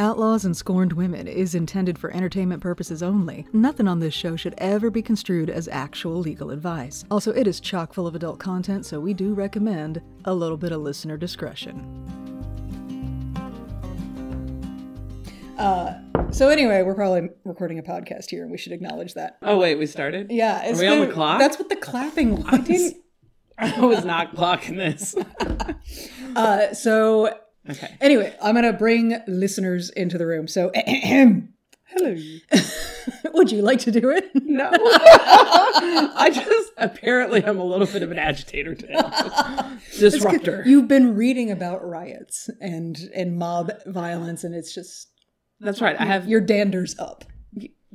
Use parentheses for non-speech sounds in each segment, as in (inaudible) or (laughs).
Outlaws and Scorned Women is intended for entertainment purposes only. Nothing on this show should ever be construed as actual legal advice. Also, it is chock full of adult content, so we do recommend a little bit of listener discretion. Uh, so anyway, we're probably recording a podcast here, and we should acknowledge that. Oh wait, we started. Yeah, it's Are we on the clock? That's what the clapping was. I didn't. (laughs) I was not clocking this. (laughs) Uh, so Okay. anyway, I'm gonna bring listeners into the room. So, (clears throat) Hello. (laughs) would you like to do it? No. (laughs) I just apparently I'm a little bit of an agitator today. (laughs) Disruptor. You've been reading about riots and and mob violence, and it's just That's right. I have your dander's up,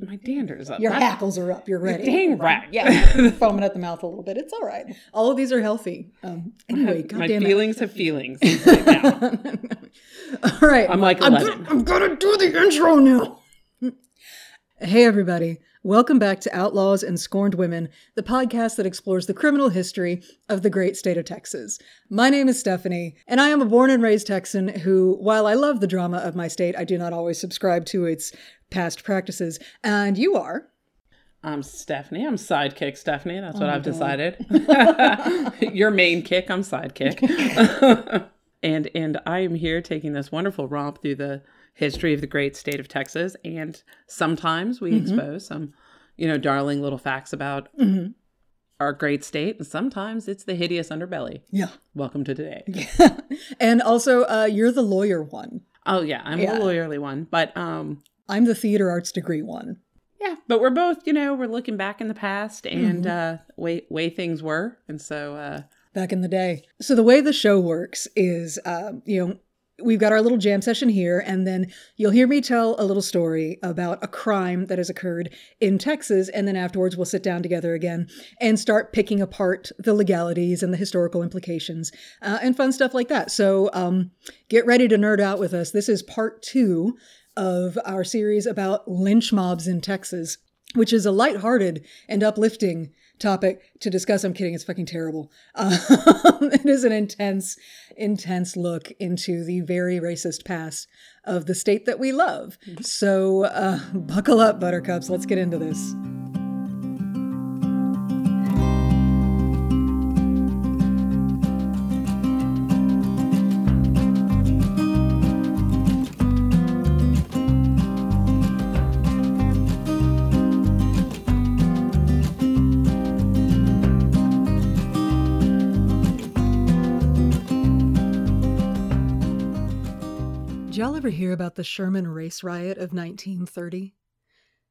my dander's up. your hackles are up. You're ready. Dang right. Yeah, (laughs) (laughs) foaming at the mouth a little bit. It's all right. All of these are healthy. Um, anyway, my goddamn it. feelings have feelings (laughs) right. All right, I'm like I'm, 11. gonna- I'm gonna do the intro now. hey, everybody. Welcome back to Outlaws and Scorned Women, the podcast that explores the criminal history of the great state of Texas. My name is Stephanie, and I am a born and raised Texan who, while I love the drama of my state, I do not always subscribe to its past practices. And you are. I'm Stephanie. I'm sidekick Stephanie. That's what Oh, I've God. decided. (laughs) (laughs) Your main kick, I'm sidekick. (laughs) and and I am here taking this wonderful romp through the history of the great state of Texas. And sometimes we Mm-hmm. expose some, you know, darling little facts about Mhm. our great state. And sometimes it's the hideous underbelly. Yeah. Welcome to today. (laughs) Yeah. and also, uh, you're the lawyer one. Oh yeah, I'm Yeah. a lawyerly one. But um I'm the theater arts degree one. yeah, but we're both, you know, we're looking back in the past and Mm-hmm. uh way way things were. And so uh back in the day. So the way the show works is, um, you know, we've got our little jam session here, and then you'll hear me tell a little story about a crime that has occurred in Texas, and then afterwards we'll sit down together again and start picking apart the legalities and the historical implications uh, and fun stuff like that. So um, get ready to nerd out with us. This is part two of our series about lynch mobs in Texas, which is a lighthearted and uplifting topic to discuss. I'm kidding, it's fucking terrible. Um, (laughs) it is an intense, intense look into the very racist past of the state that we love. So uh, buckle up, buttercups. Let's get into this. Ever hear about the Sherman Race Riot of 1930?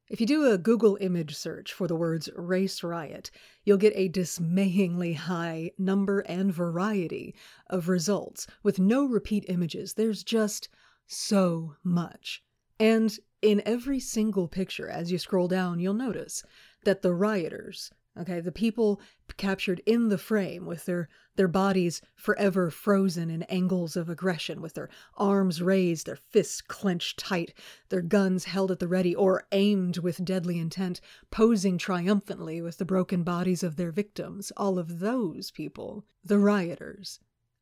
If you do a Google image search for the words race riot, you'll get a dismayingly high number and variety of results with no repeat images. There's just so much. And in every single picture, as you scroll down, you'll notice that the rioters, okay, the people captured in the frame with their their bodies forever frozen in angles of aggression, with their arms raised, their fists clenched tight, their guns held at the ready or aimed with deadly intent, posing triumphantly with the broken bodies of their victims. All of those people, the rioters,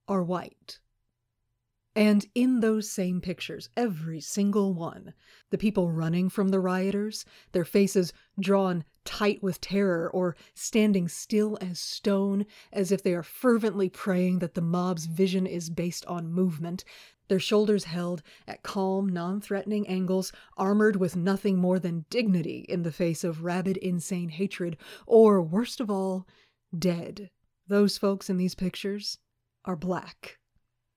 are white. And in those same pictures, every single one, the people running from the rioters, their faces drawn tight with terror or standing still as stone, as if they are fervently praying that the mob's vision is based on movement, their shoulders held at calm, non threatening angles, armored with nothing more than dignity in the face of rabid, insane hatred, or, worst of all, dead. Those folks in these pictures are black.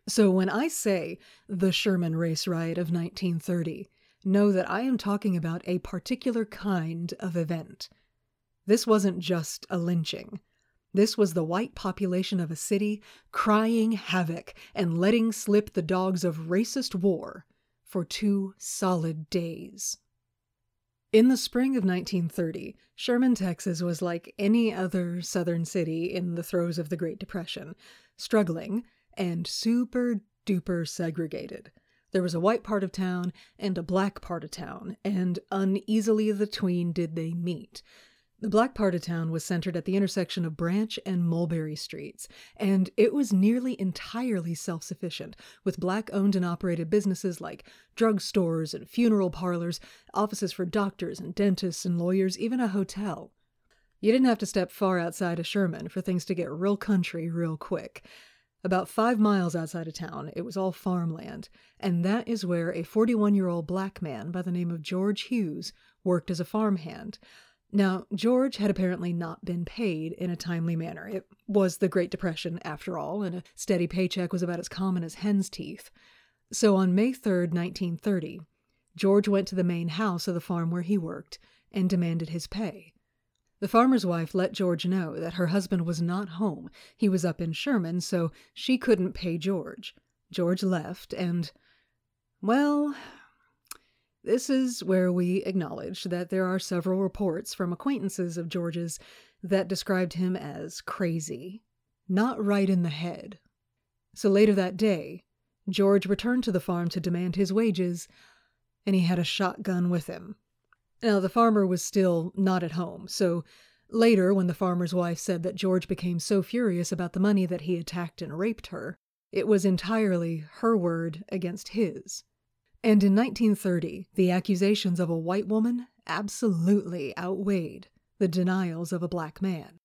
So when I say the Sherman Race Riot of 1930, know that I am talking about a particular kind of event. This wasn't just a lynching. This was the white population of a city crying havoc and letting slip the dogs of racist war for two solid days. In the spring of 1930, Sherman, Texas was like any other southern city in the throes of the Great Depression, struggling and super duper segregated. There was a white part of town and a black part of town, and uneasily the tween did they meet. The black part of town was centered at the intersection of Branch and Mulberry Streets, and it was nearly entirely self sufficient, with black owned and operated businesses like drugstores and funeral parlors, offices for doctors and dentists and lawyers, even a hotel. You didn't have to step far outside of Sherman for things to get real country real quick. About five miles outside of town, it was all farmland, and that is where a 41 year old black man by the name of George Hughes worked as a farmhand. Now, George had apparently not been paid in a timely manner. It was the Great Depression, after all, and a steady paycheck was about as common as hen's teeth. So on May 3, 1930, George went to the main house of the farm where he worked and demanded his pay. The farmer's wife let George know that her husband was not home. He was up in Sherman, so she couldn't pay George. George left, and, well, this is where we acknowledge that there are several reports from acquaintances of George's that described him as crazy, not right in the head. So later that day, George returned to the farm to demand his wages, and he had a shotgun with him. Now, the farmer was still not at home, so later, when the farmer's wife said that George became so furious about the money that he attacked and raped her, it was entirely her word against his. And in 1930, the accusations of a white woman absolutely outweighed the denials of a black man.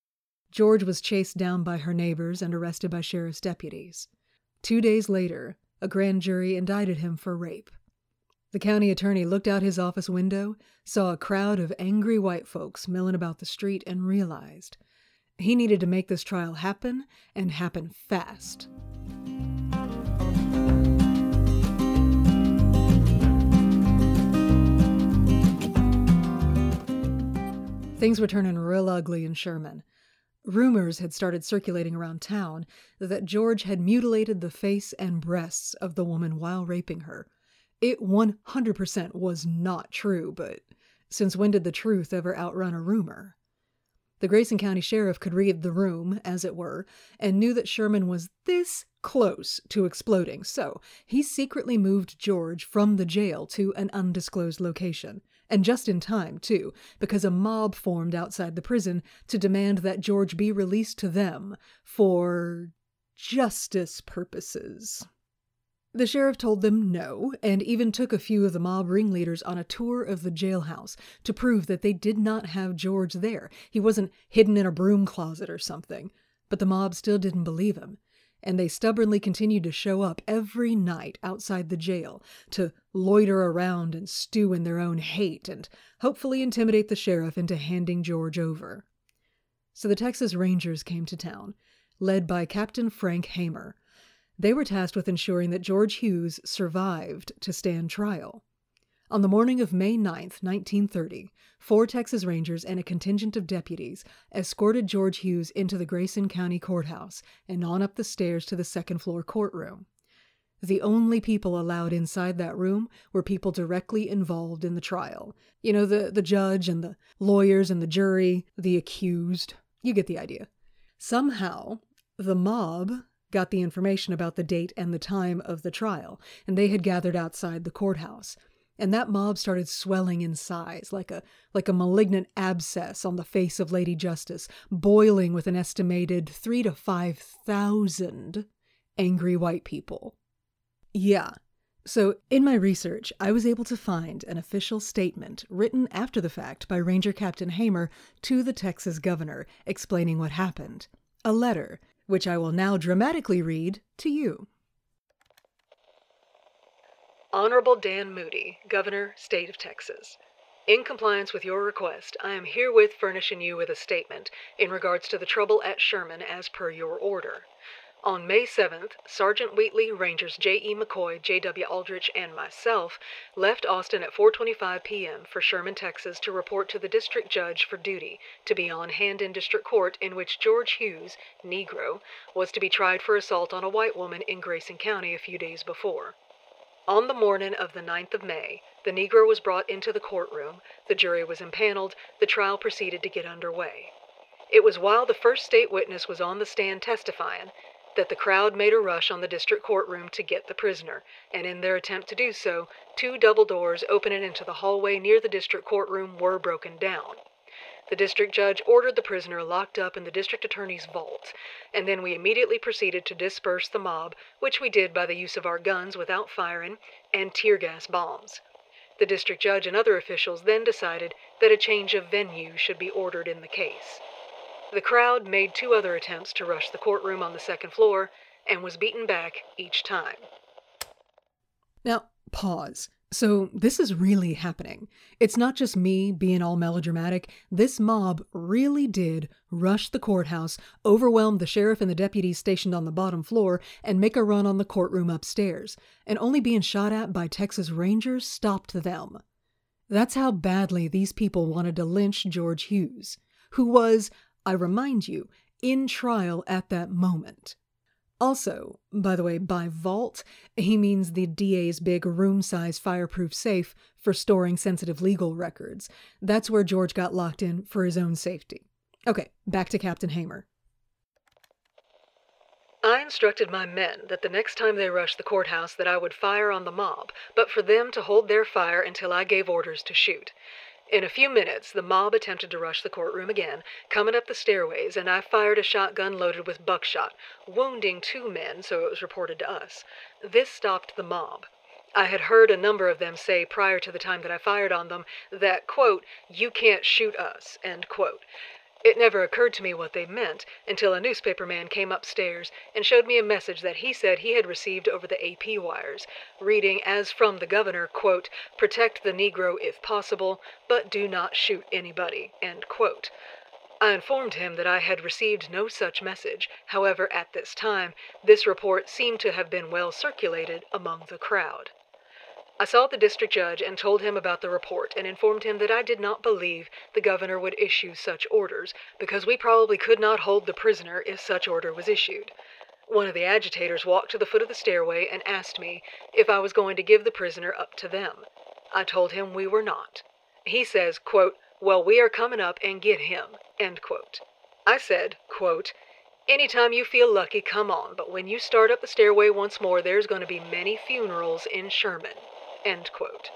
George was chased down by her neighbors and arrested by sheriff's deputies. Two days later, a grand jury indicted him for rape. The county attorney looked out his office window, saw a crowd of angry white folks milling about the street, and realized he needed to make this trial happen and happen fast. Things were turning real ugly in Sherman. Rumors had started circulating around town that George had mutilated the face and breasts of the woman while raping her. It 100% was not true, but since when did the truth ever outrun a rumor? The Grayson County Sheriff could read the room, as it were, and knew that Sherman was this close to exploding, so he secretly moved George from the jail to an undisclosed location. And just in time, too, because a mob formed outside the prison to demand that George be released to them for justice purposes. The sheriff told them no, and even took a few of the mob ringleaders on a tour of the jailhouse to prove that they did not have George there. He wasn't hidden in a broom closet or something. But the mob still didn't believe him and they stubbornly continued to show up every night outside the jail to loiter around and stew in their own hate and hopefully intimidate the sheriff into handing George over. So the Texas Rangers came to town, led by Captain Frank Hamer. They were tasked with ensuring that George Hughes survived to stand trial. On the morning of May 9, 1930, four Texas Rangers and a contingent of deputies escorted George Hughes into the Grayson County Courthouse and on up the stairs to the second floor courtroom. The only people allowed inside that room were people directly involved in the trial. You know, the, the judge and the lawyers and the jury, the accused. You get the idea. Somehow, the mob got the information about the date and the time of the trial, and they had gathered outside the courthouse and that mob started swelling in size like a like a malignant abscess on the face of Lady Justice, boiling with an estimated 3 to 5,000 angry white people. Yeah. So, in my research, I was able to find an official statement written after the fact by Ranger Captain Hamer to the Texas governor explaining what happened. A letter, which I will now dramatically read to you. Honorable Dan Moody, Governor, State of Texas. In compliance with your request, I am herewith furnishing you with a statement in regards to the trouble at Sherman as per your order. On May 7th, Sergeant Wheatley, Rangers J.E. McCoy, J.W. Aldrich, and myself left Austin at 4:25 p.m. for Sherman, Texas to report to the district judge for duty to be on hand in district court in which George Hughes, Negro, was to be tried for assault on a white woman in Grayson County a few days before. On the morning of the 9th of May, the Negro was brought into the courtroom, the jury was impaneled, the trial proceeded to get under way. It was while the first state witness was on the stand testifying that the crowd made a rush on the district courtroom to get the prisoner, and in their attempt to do so, two double doors opening into the hallway near the district courtroom were broken down. The district judge ordered the prisoner locked up in the district attorney's vault, and then we immediately proceeded to disperse the mob, which we did by the use of our guns without firing and tear gas bombs. The district judge and other officials then decided that a change of venue should be ordered in the case. The crowd made two other attempts to rush the courtroom on the second floor and was beaten back each time. Now, pause. So, this is really happening. It's not just me being all melodramatic. This mob really did rush the courthouse, overwhelm the sheriff and the deputies stationed on the bottom floor, and make a run on the courtroom upstairs. And only being shot at by Texas Rangers stopped them. That's how badly these people wanted to lynch George Hughes, who was, I remind you, in trial at that moment. Also, by the way, by vault, he means the DA's big room size fireproof safe for storing sensitive legal records. That's where George got locked in for his own safety. Okay, back to Captain Hamer. I instructed my men that the next time they rushed the courthouse that I would fire on the mob, but for them to hold their fire until I gave orders to shoot. In a few minutes, the mob attempted to rush the courtroom again, coming up the stairways, and I fired a shotgun loaded with buckshot, wounding two men, so it was reported to us. This stopped the mob. I had heard a number of them say prior to the time that I fired on them that, quote, you can't shoot us, end quote. It never occurred to me what they meant until a newspaper man came upstairs and showed me a message that he said he had received over the AP wires, reading as from the governor, quote, "Protect the Negro if possible, but do not shoot anybody." End quote. I informed him that I had received no such message. However, at this time, this report seemed to have been well circulated among the crowd. I saw the district judge and told him about the report and informed him that I did not believe the governor would issue such orders because we probably could not hold the prisoner if such order was issued. One of the agitators walked to the foot of the stairway and asked me if I was going to give the prisoner up to them. I told him we were not. He says, quote, Well, we are coming up and get him. End quote. I said, quote, Anytime you feel lucky, come on, but when you start up the stairway once more, there's going to be many funerals in Sherman. End quote.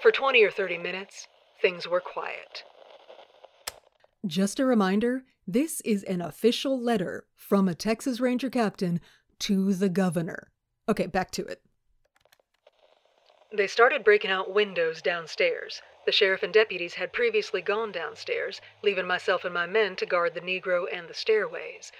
For 20 or 30 minutes, things were quiet. Just a reminder this is an official letter from a Texas Ranger captain to the governor. Okay, back to it. They started breaking out windows downstairs. The sheriff and deputies had previously gone downstairs, leaving myself and my men to guard the Negro and the stairways.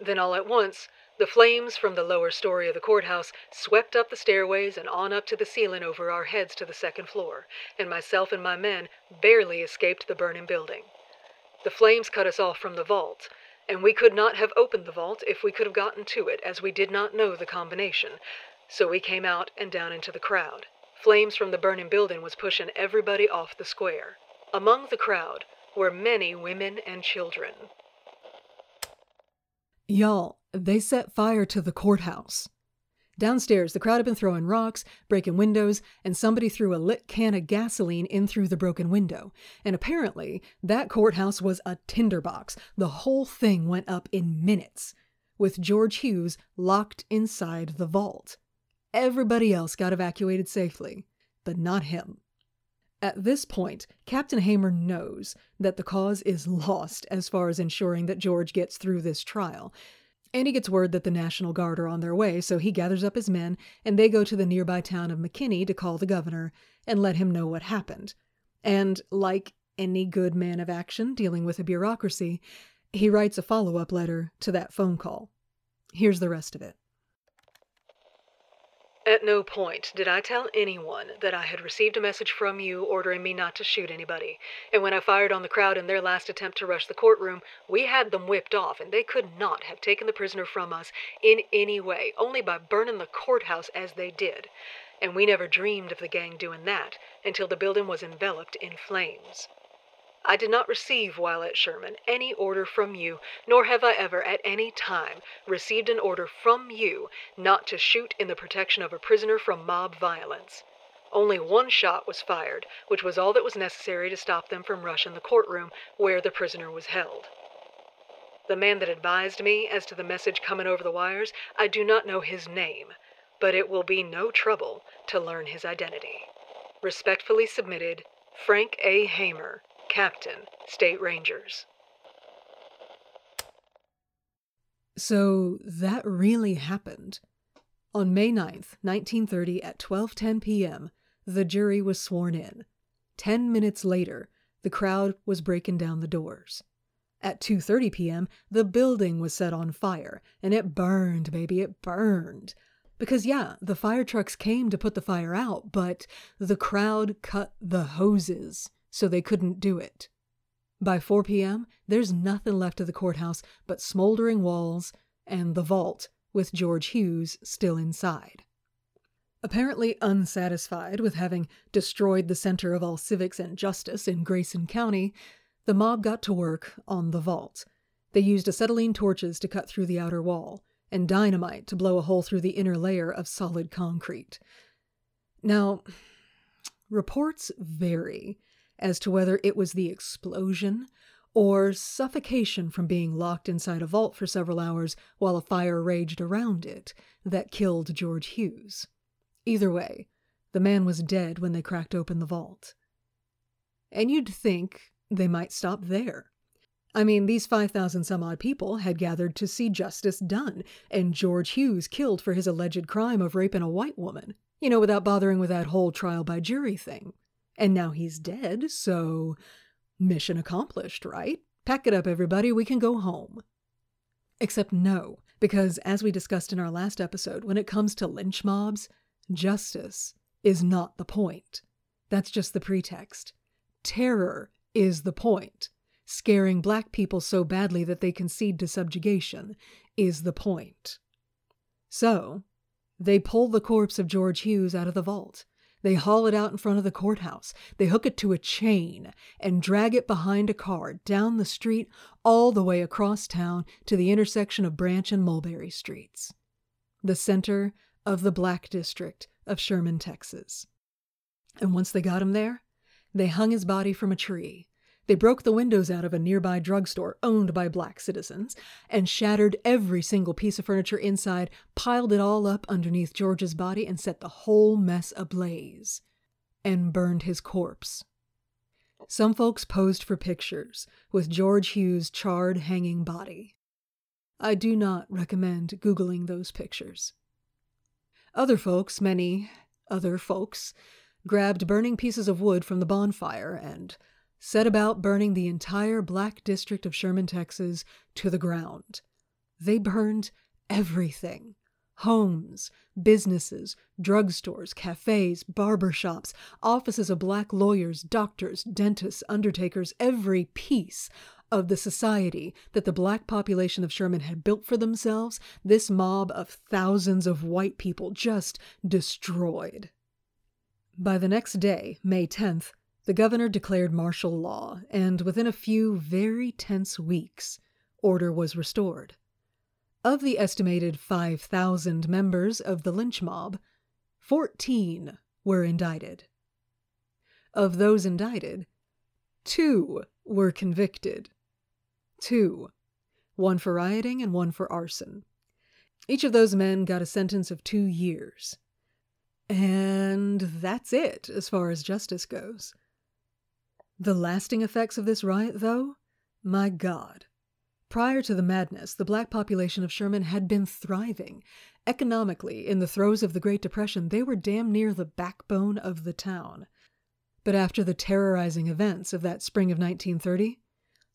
Then all at once, the flames from the lower story of the courthouse swept up the stairways and on up to the ceiling over our heads to the second floor, and myself and my men barely escaped the burning building. The flames cut us off from the vault, and we could not have opened the vault if we could have gotten to it, as we did not know the combination. So we came out and down into the crowd. Flames from the burning building was pushing everybody off the square. Among the crowd were many women and children. Y'all, they set fire to the courthouse. Downstairs, the crowd had been throwing rocks, breaking windows, and somebody threw a lit can of gasoline in through the broken window. And apparently, that courthouse was a tinderbox. The whole thing went up in minutes, with George Hughes locked inside the vault. Everybody else got evacuated safely, but not him. At this point, Captain Hamer knows that the cause is (laughs) lost as far as ensuring that George gets through this trial, and he gets word that the National Guard are on their way, so he gathers up his men and they go to the nearby town of McKinney to call the governor and let him know what happened. And, like any good man of action dealing with a bureaucracy, he writes a follow up letter to that phone call. Here's the rest of it. At no point did I tell anyone that I had received a message from you ordering me not to shoot anybody. And when I fired on the crowd in their last attempt to rush the courtroom, we had them whipped off, and they could not have taken the prisoner from us in any way, only by burning the courthouse as they did. And we never dreamed of the gang doing that until the building was enveloped in flames. I did not receive while at Sherman any order from you, nor have I ever at any time received an order from you not to shoot in the protection of a prisoner from mob violence. Only one shot was fired, which was all that was necessary to stop them from rushing the courtroom where the prisoner was held. The man that advised me as to the message coming over the wires, I do not know his name, but it will be no trouble to learn his identity. Respectfully submitted, Frank A. Hamer, Captain, State Rangers. So that really happened. On May 9th, 1930 at 12:10 p.m., the jury was sworn in. 10 minutes later, the crowd was breaking down the doors. At 2:30 p.m., the building was set on fire, and it burned, baby, it burned. Because yeah, the fire trucks came to put the fire out, but the crowd cut the hoses, so they couldn't do it. By 4 p.m., there's nothing left of the courthouse but smoldering walls and the vault with George Hughes still inside. Apparently unsatisfied with having destroyed the center of all civics and justice in Grayson County, the mob got to work on the vault. They used acetylene torches to cut through the outer wall, and dynamite to blow a hole through the inner layer of solid concrete. Now, reports vary as to whether it was the explosion or suffocation from being locked inside a vault for several hours while a fire raged around it that killed George Hughes. Either way, the man was dead when they cracked open the vault. And you'd think they might stop there. I mean, these 5,000 some odd people had gathered to see justice done, and George Hughes killed for his alleged crime of raping a white woman, you know, without bothering with that whole trial by jury thing. And now he's dead, so mission accomplished, right? Pack it up, everybody, we can go home. Except no, because as we discussed in our last episode, when it comes to lynch mobs, justice is not the point. That's just the pretext. Terror is the point. Scaring black people so badly that they concede to subjugation is the point. So, they pull the corpse of George Hughes out of the vault they haul it out in front of the courthouse. They hook it to a chain and drag it behind a car down the street all the way across town to the intersection of Branch and Mulberry Streets, the center of the Black District of Sherman, Texas. And once they got him there, they hung his body from a tree they broke the windows out of a nearby drugstore owned by black citizens and shattered every single piece of furniture inside, piled it all up underneath George's body, and set the whole mess ablaze and burned his corpse. Some folks posed for pictures with George Hughes' charred, hanging body. I do not recommend Googling those pictures. Other folks, many other folks, grabbed burning pieces of wood from the bonfire and set about burning the entire black district of Sherman, Texas to the ground. They burned everything homes, businesses, drugstores, cafes, barber shops, offices of black lawyers, doctors, dentists, undertakers, every piece of the society that the black population of Sherman had built for themselves, this mob of thousands of white people just destroyed. By the next day, May 10th, the governor declared martial law, and within a few very tense weeks, order was restored. Of the estimated 5,000 members of the lynch mob, 14 were indicted. Of those indicted, two were convicted. Two, one for rioting and one for arson. Each of those men got a sentence of two years. And that's it as far as justice goes. The lasting effects of this riot, though? My God. Prior to the madness, the black population of Sherman had been thriving. Economically, in the throes of the Great Depression, they were damn near the backbone of the town. But after the terrorizing events of that spring of 1930,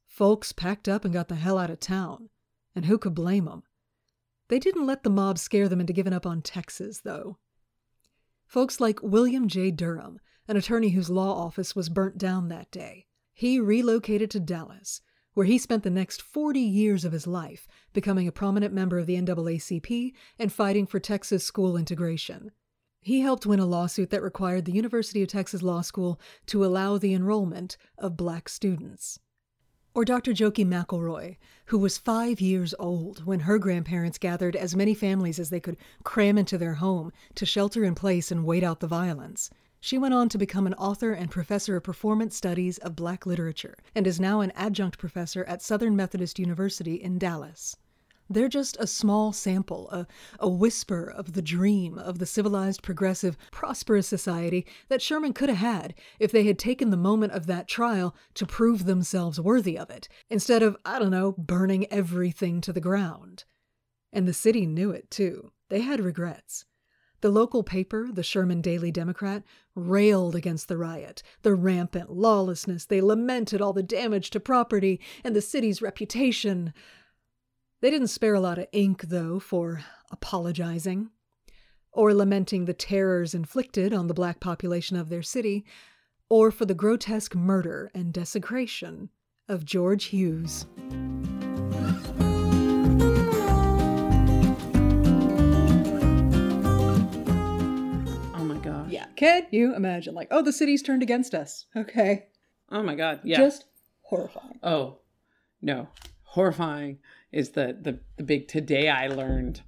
folks packed up and got the hell out of town. And who could blame them? They didn't let the mob scare them into giving up on Texas, though. Folks like William J. Durham, an attorney whose law office was burnt down that day. He relocated to Dallas, where he spent the next 40 years of his life becoming a prominent member of the NAACP and fighting for Texas school integration. He helped win a lawsuit that required the University of Texas Law School to allow the enrollment of black students. Or Dr. Njoki McElroy, who was five years old when her grandparents gathered as many families as they could cram into their home to shelter in place and wait out the violence. She went on to become an author and professor of performance studies of black literature and is now an adjunct professor at Southern Methodist University in Dallas. They're just a small sample, a, a whisper of the dream of the civilized, progressive, prosperous society that Sherman could have had if they had taken the moment of that trial to prove themselves worthy of it, instead of, I don't know, burning everything to the ground. And the city knew it, too. They had regrets. The local paper, the Sherman Daily Democrat, railed against the riot, the rampant lawlessness. They lamented all the damage to property and the city's reputation. They didn't spare a lot of ink, though, for apologizing or lamenting the terrors inflicted on the black population of their city, or for the grotesque murder and desecration of George Hughes. Can you imagine? Like, oh, the city's turned against us. Okay. Oh my god. Yeah. Just horrifying. oh no. Horrifying is the the the big today I learned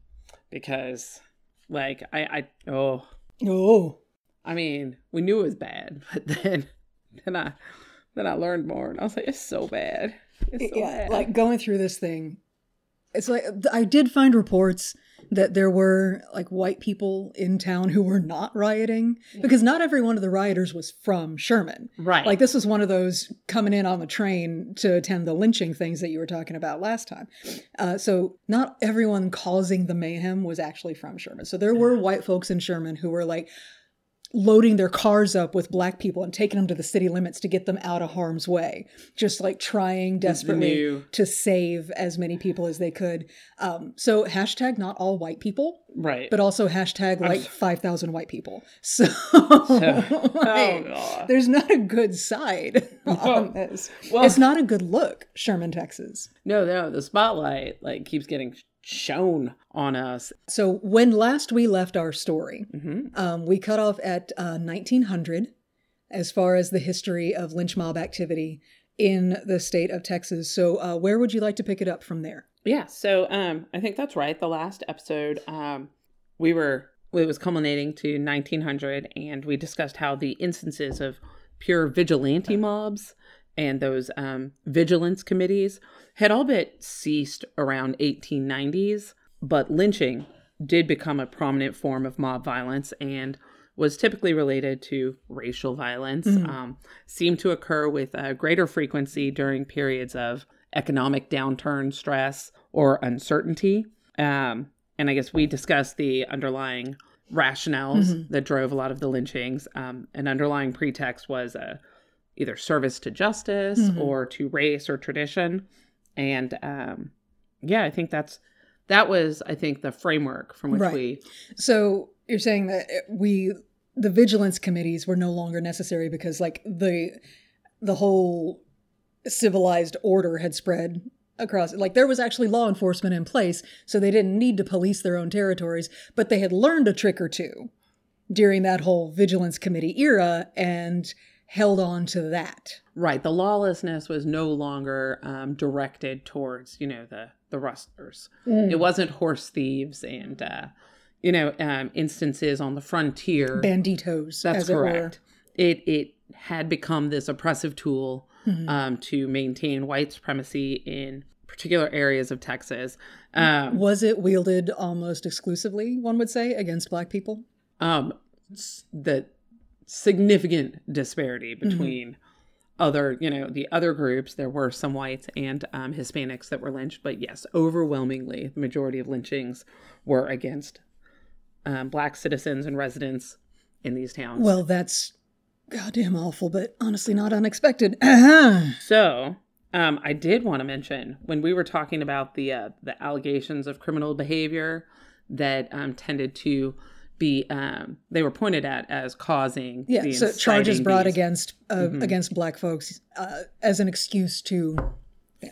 because like I I oh Oh. I mean we knew it was bad (laughs) but then then I then I learned more and I was like it's so bad. It's so yeah, bad. like going through this thing, it's like I did find reports that there were like white people in town who were not rioting because not every one of the rioters was from Sherman. right. Like this was one of those coming in on the train to attend the lynching things that you were talking about last time. Uh, so not everyone causing the mayhem was actually from Sherman. So there were white folks in Sherman who were like loading their cars up with black people and taking them to the city limits to get them out of harm's way, just like trying desperately to save as many people as they could. Um, so hashtag not all white people, right. but also hashtag like 5,000 white people. (laughs) So, (laughs) (laughs) oh like, god. there's not a good side on this. Well- it's not a good look, Sherman, Texas. No, no, the spotlight like keeps getting shown on us. So when last we left our story, hmm um, we cut off at uh, 1900 as far as the history of lynch mob activity in the state of Texas. So uh, where would you like to pick it up from there? Yeah, so um I think that's right. The last episode um we were it was culminating to 1900 and we discussed how the instances of pure vigilante mobs and those um vigilance committees had all but ceased around 1890s, but lynching did become a prominent form of mob violence and was typically related to racial violence, um, seemed to occur with a greater frequency during periods of economic downturn, stress, or uncertainty. Um, and I guess we discussed the underlying rationales that drove a lot of the lynchings. Um, an underlying pretext was uh, either service to justice Mhm. or to race or tradition. And um, yeah, I think that's that was I think the framework from which Right. we So you're saying that we the vigilance committees were no longer necessary because like the the whole civilized order had spread across like there was actually law enforcement in place so they didn't need to police their own territories but they had learned a trick or two during that whole vigilance committee era and held on to that Right. The lawlessness was no longer um, directed towards, you know, the the rustlers. It wasn't horse thieves and, uh, you know, um, instances on the frontier. banditos That's as it correct. It it had become this oppressive tool um, to maintain white supremacy in particular areas of Texas. Um, was it wielded almost exclusively one would say against black people um, the significant disparity between other, you know, the other groups. There were some whites and um, Hispanics that were lynched, but yes, overwhelmingly, the majority of lynchings were against um, black citizens and residents in these towns. well that's goddamn awful but honestly not unexpected (clears throat) So, um, I did want to mention when we were talking about the uh, the allegations of criminal behavior that um, tended to be um, they were pointed at as causing Yeah, the so charges brought these- against uh, Mhm. against black folks uh, as an excuse to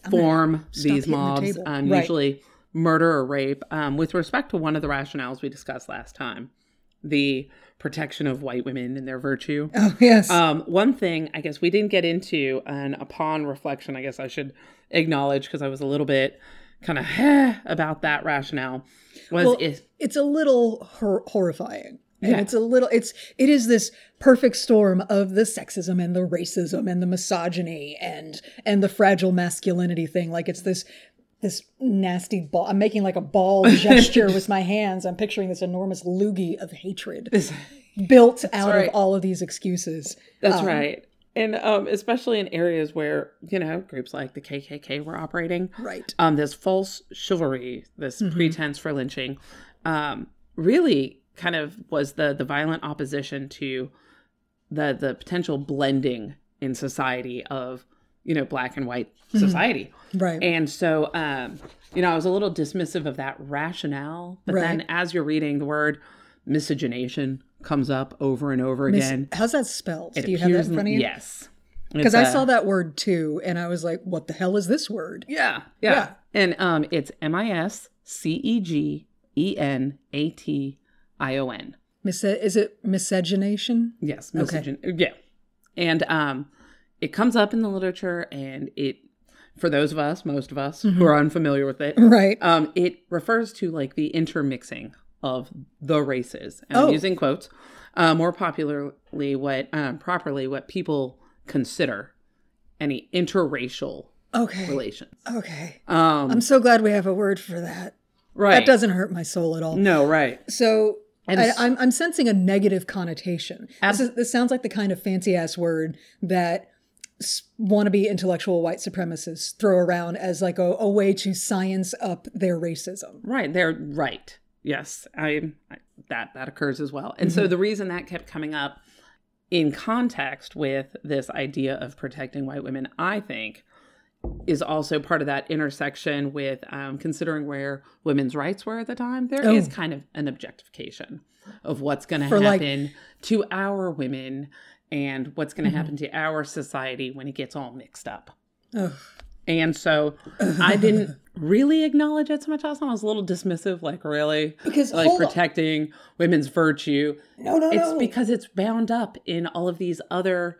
form these the mobs, table. um, Right. usually murder or rape. Um, with respect to one of the rationales we discussed last time, the protection of white women and their virtue. Oh yes, Um, one thing I guess we didn't get into, and upon reflection, I guess I should acknowledge because I was a little bit kind of about that rationale was Well, is it's a little hor- horrifying. And Yeah. it's a little it's it is this perfect storm of the sexism and the racism and the misogyny and and the fragile masculinity thing like it's this this nasty ball. I'm making like a ball (laughs) gesture with my hands. I'm picturing this enormous loogie of hatred built out right. of all of these excuses. That's Um, right. And um, especially in areas where, you know, groups like the KKK were operating, Right. um, this false chivalry, this Mhm. pretense for lynching, um, really kind of was the the violent opposition to the the potential blending in society of you know black and white society. Right. And so, um, you know, I was a little dismissive of that rationale. But then as you're reading, the word miscegenation comes up over and over Miss- again. how's that spelled? It Do you have that in front of you? Yes. Because I saw that word too, and I was like, what the hell is this word? Yeah, yeah. Yeah. And um, it's M I S C E G E N A T I O N. Mis- is it miscegenation? Yes, Okay. Yeah. And um, it comes up in the literature, and it, for those of us, most of us Mm-hmm. who are unfamiliar with it, (laughs) Right. um, it refers to like the intermixing of the races. And Oh. I'm using quotes. Uh, more popularly, what um, properly what people consider any interracial Okay. relations. Okay. Um, I'm so glad we have a word for that. right. That doesn't hurt my soul at all. No, right. So And I, s- I'm, I'm sensing a negative connotation. Abs- this, is, this sounds like the kind of fancy ass word that s- wannabe intellectual white supremacists throw around as like a, a way to science up their racism. Right, they're right. Yes, I, I that that occurs as well. And so the reason that kept coming up in context with this idea of protecting white women, I think, is also part of that intersection with um, considering where women's rights were at the time. There is Oh. kind of an objectification of what's going to For, like- happen to our women and what's going to happen to our society when it gets all mixed up. Ugh. And so I didn't really acknowledge it so much last time. I was a little dismissive, like really, Because like hold on. protecting women's virtue. No, no, It's no. because it's bound up in all of these other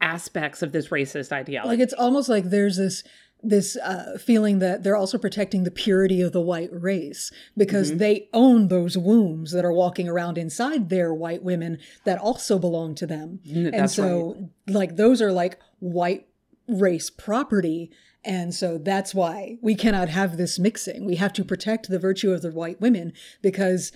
aspects of this racist ideology. like it's almost like there's this this uh, feeling that they're also protecting the purity of the white race because Mm-hmm. they own those wombs that are walking around inside their white women that also belong to them. N- and so like those are like white race property and so that's why we cannot have this mixing we have to protect the virtue of the white women because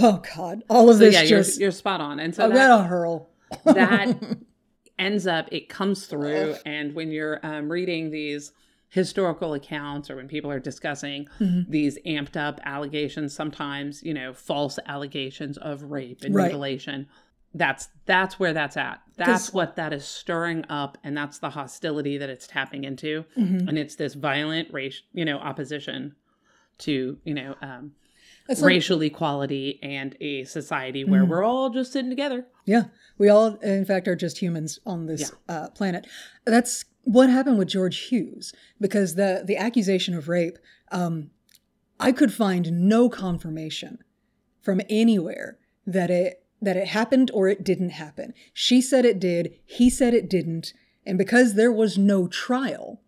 oh god all of so this yeah, just you're, you're spot on. And so i that, a hurl that (laughs) ends up it comes through and when you're um, reading these historical accounts or when people are discussing Mm-hmm. these amped up allegations sometimes you know false allegations of rape and Right. mutilation that's that's where that's at that's what that is stirring up and that's the hostility that it's tapping into Mhm. and it's this violent race you know opposition to you know um, like- racial equality and a society where Mhm. we're all just sitting together Yeah, we all, in fact, are just humans on this uh, planet. That's what happened with George Hughes because the the accusation of rape, um, I could find no confirmation from anywhere that it that it happened or it didn't happen. She said it did. He said it didn't, and because there was no trial,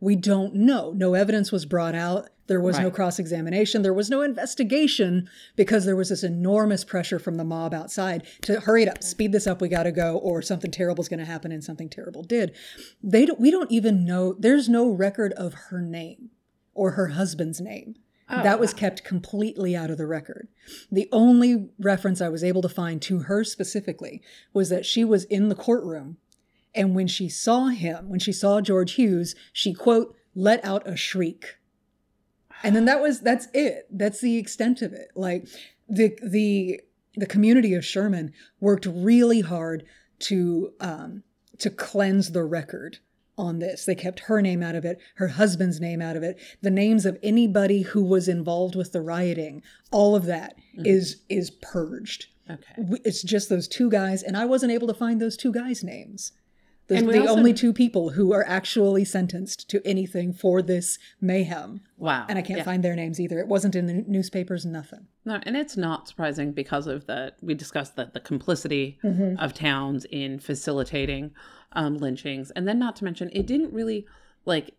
we don't know. No evidence was brought out. There was no cross examination. There was no investigation because there was this enormous pressure from the mob outside to hurry it up, speed this up. We got to go, or something terrible is going to happen, and something terrible did. They don't, we don't even know. There's no record of her name or her husband's name. Oh, that was wow. kept completely out of the record. The only reference I was able to find to her specifically was that she was in the courtroom and when she saw him, when she saw George Hughes, she quote, let out a shriek. And then that was that's it. That's the extent of it. Like the the the community of Sherman worked really hard to um to cleanse the record on this. They kept her name out of it, her husband's name out of it, the names of anybody who was involved with the rioting. All of that is is purged. okay It's just those two guys, and I wasn't able to find those two guys' names. The, And the also- only two people who are actually sentenced to anything for this mayhem. wow And I can't Yeah. find their names either. It wasn't in the newspapers, nothing. No, and it's not surprising because of the we discussed the the complicity Mm-hmm. of towns in facilitating um, lynchings, and then not to mention it didn't really like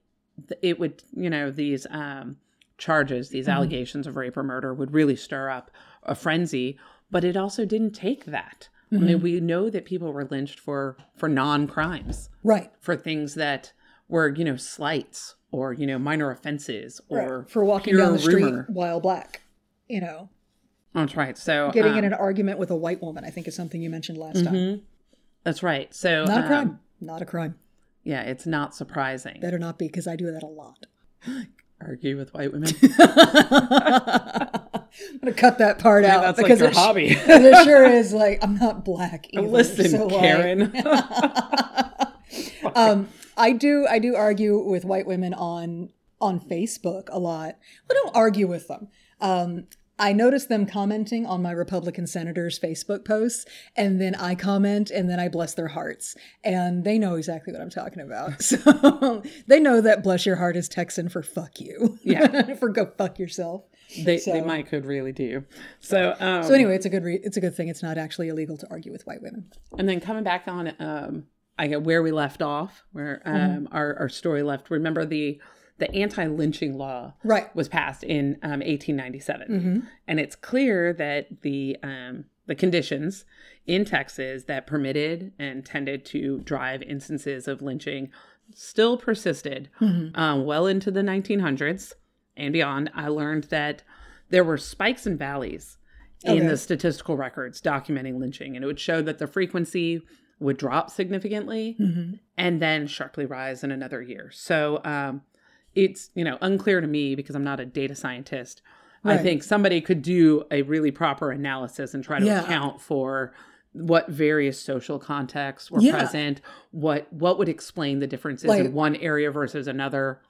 it would you know these um, charges, these Mm-hmm. allegations of rape or murder would really stir up a frenzy, but it also didn't take that. I Mm-hmm. mean, we know that people were lynched for for non crimes, Right. for things that were, you know, slights or, you know, minor offenses or right. for walking down the street rumor. while black. You know, That's right. So getting um, in an argument with a white woman, I think is something you mentioned last time. mhm. That's right. So Not a um, crime. Not a crime. yeah, it's not surprising. Better not be because I do that a lot. (gasps) Argue with white women. (laughs) (laughs) I'm gonna cut that part Yeah, out that's like because your it, hobby. (laughs) it sure is like I'm not black either. Listen, so, like- Karen. um, I do I do argue with white women on on Facebook a lot. I don't argue with them. Um, I notice them commenting on my Republican senators' Facebook posts, and then I comment, and then I bless their hearts, and they know exactly what I'm talking about. (laughs) So they know that bless your heart is Texan for fuck you, Yeah. (laughs) for go fuck yourself. they, they might could really do. So um, So anyway, it's a good re- it's a good thing. It's not actually illegal to argue with white women. And then coming back on um I get where we left off, where um Mm-hmm. our, our story left. Remember the the anti-lynching law Right. was passed in um, 1897, Mm-hmm. and it's clear that the um, the conditions in Texas that permitted and tended to drive instances of lynching still persisted Mm-hmm. um, well into the 1900s and beyond. I learned that there were spikes and valleys in Okay. the statistical records documenting lynching, and it would show that the frequency would drop significantly Mm-hmm. and then sharply rise in another year. So um, it's you know unclear to me because I'm not a data scientist. I think somebody could do a really proper analysis and try to Yeah. account for what various social contexts were Yeah. present, what what would explain the differences Like- in one area versus another.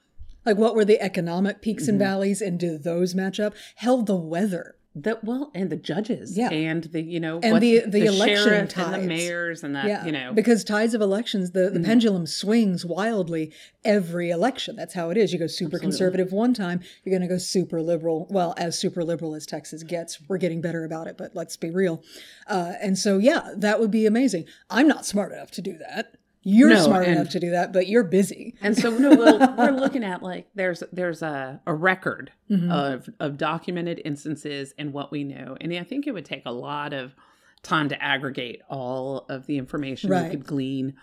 Like what were the economic peaks Mm-hmm. and valleys, and do those match up? Hell, the weather. That well, and the judges, Yeah. and the you know, And what the- the election sheriff and the mayors, and that yeah, you know, because tides of elections, the, the pendulum swings wildly every election. That's how it is. You go super conservative one time, you're going to go super liberal. Well, as super liberal as Texas gets, we're getting better about it, but let's be real. Uh, and so, yeah, that would be amazing. I'm not smart enough to do that. You're No, smart and- enough to do that, but you're busy. And so no, we'll, we're looking at like there's there's a, a record (laughs) Mm-hmm. of of documented instances and what we know, and I think it would take a lot of time to aggregate all of the information Right. we could glean,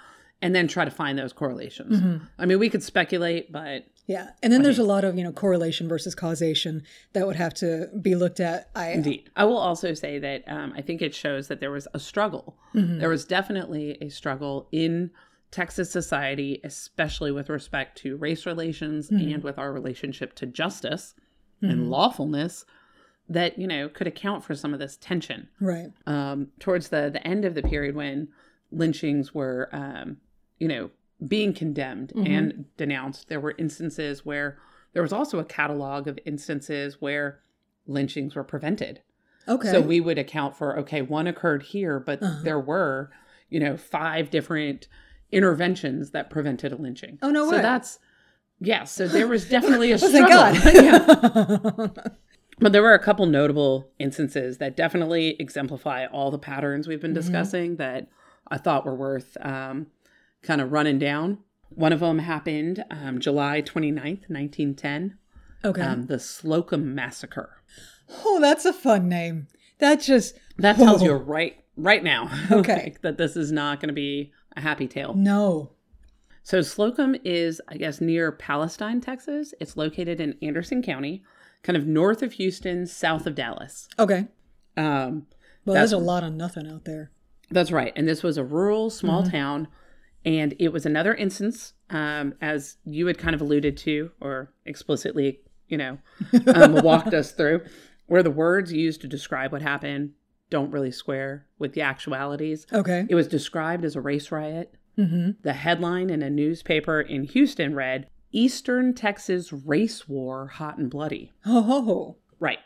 and then try to find those correlations. Mm-hmm. I mean, we could speculate, but Yeah. And then there's a lot of, you know, correlation versus causation that would have to be looked at. I Indeed. I will also say that um, I think it shows that there was a struggle. Mm-hmm. There was definitely a struggle in Texas society, especially with respect to race relations Mm-hmm. and with our relationship to justice and lawfulness, that you know could account for some of this tension right. um, towards the the end of the period when lynchings were, um, you know, being condemned Mm-hmm. and denounced. There were instances where there was also a catalog of instances where lynchings were prevented. Okay. So we would account for okay, one occurred here, but Uh-huh. there were, you know, five different interventions that prevented a lynching. Oh, no So way. that's yeah. So there was definitely a (laughs) Oh, struggle. thank God. (laughs) Yeah. (laughs) But there were a couple notable instances that definitely exemplify all the patterns we've been Mm-hmm. discussing that I thought were worth um, kind of running down. One of them happened um, July 29th, 1910, okay. um, the Slocum Massacre. oh, that's a fun name. That just That tells Whoa. you right right now Okay. like, that this is not going to be a happy tale. no. So Slocum is, I guess, near Palestine, Texas. It's located in Anderson County, kind of north of Houston, south of Dallas. Okay. Um, Well, there's a lot of nothing out there. That's right. And this was a rural, small Mm-hmm. town. And it was another instance, um, as you had kind of alluded to, or explicitly, you know, um, (laughs) walked us through, where the words used to describe what happened don't really square with the actualities. Okay. It was described as a race riot. Mm-hmm. The headline in a newspaper in Houston read, Eastern Texas Race War Hot and Bloody. Oh. Right.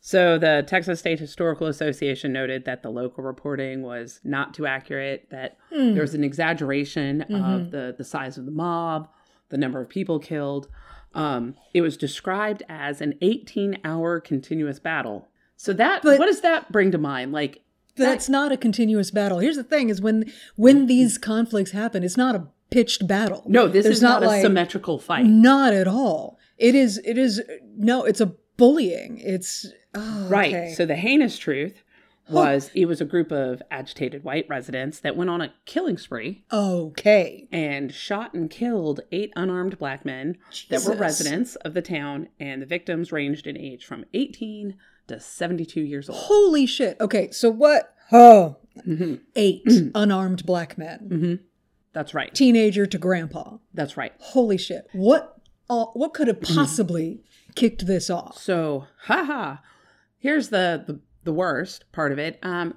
So the Texas State Historical Association noted that the local reporting was not too accurate, that Hmm. there was an exaggeration Mm-hmm. of the, the size of the mob, the number of people killed. Um, it was described as an 18 hour continuous battle. So that But- what does that bring to mind? Like That's not a continuous battle. Here's the thing: is when when these conflicts happen, it's not a pitched battle. no, this There's is not, a like- symmetrical fight. Not at all. It is. It is. No, it's a bullying. It's oh, Right. okay. So the heinous truth was it was a group of agitated white residents that went on a killing spree Okay. and shot and killed eight unarmed black men that were residents of the town, and the victims ranged in age from 18 to 72 years old. Holy shit. Okay, so what? Oh, hmm eight unarmed black men, hmm That's right. teenager to grandpa. That's right. Holy shit. What? Uh, what could have possibly kicked this off? So, haha. Here's the, the the worst part of it. Um,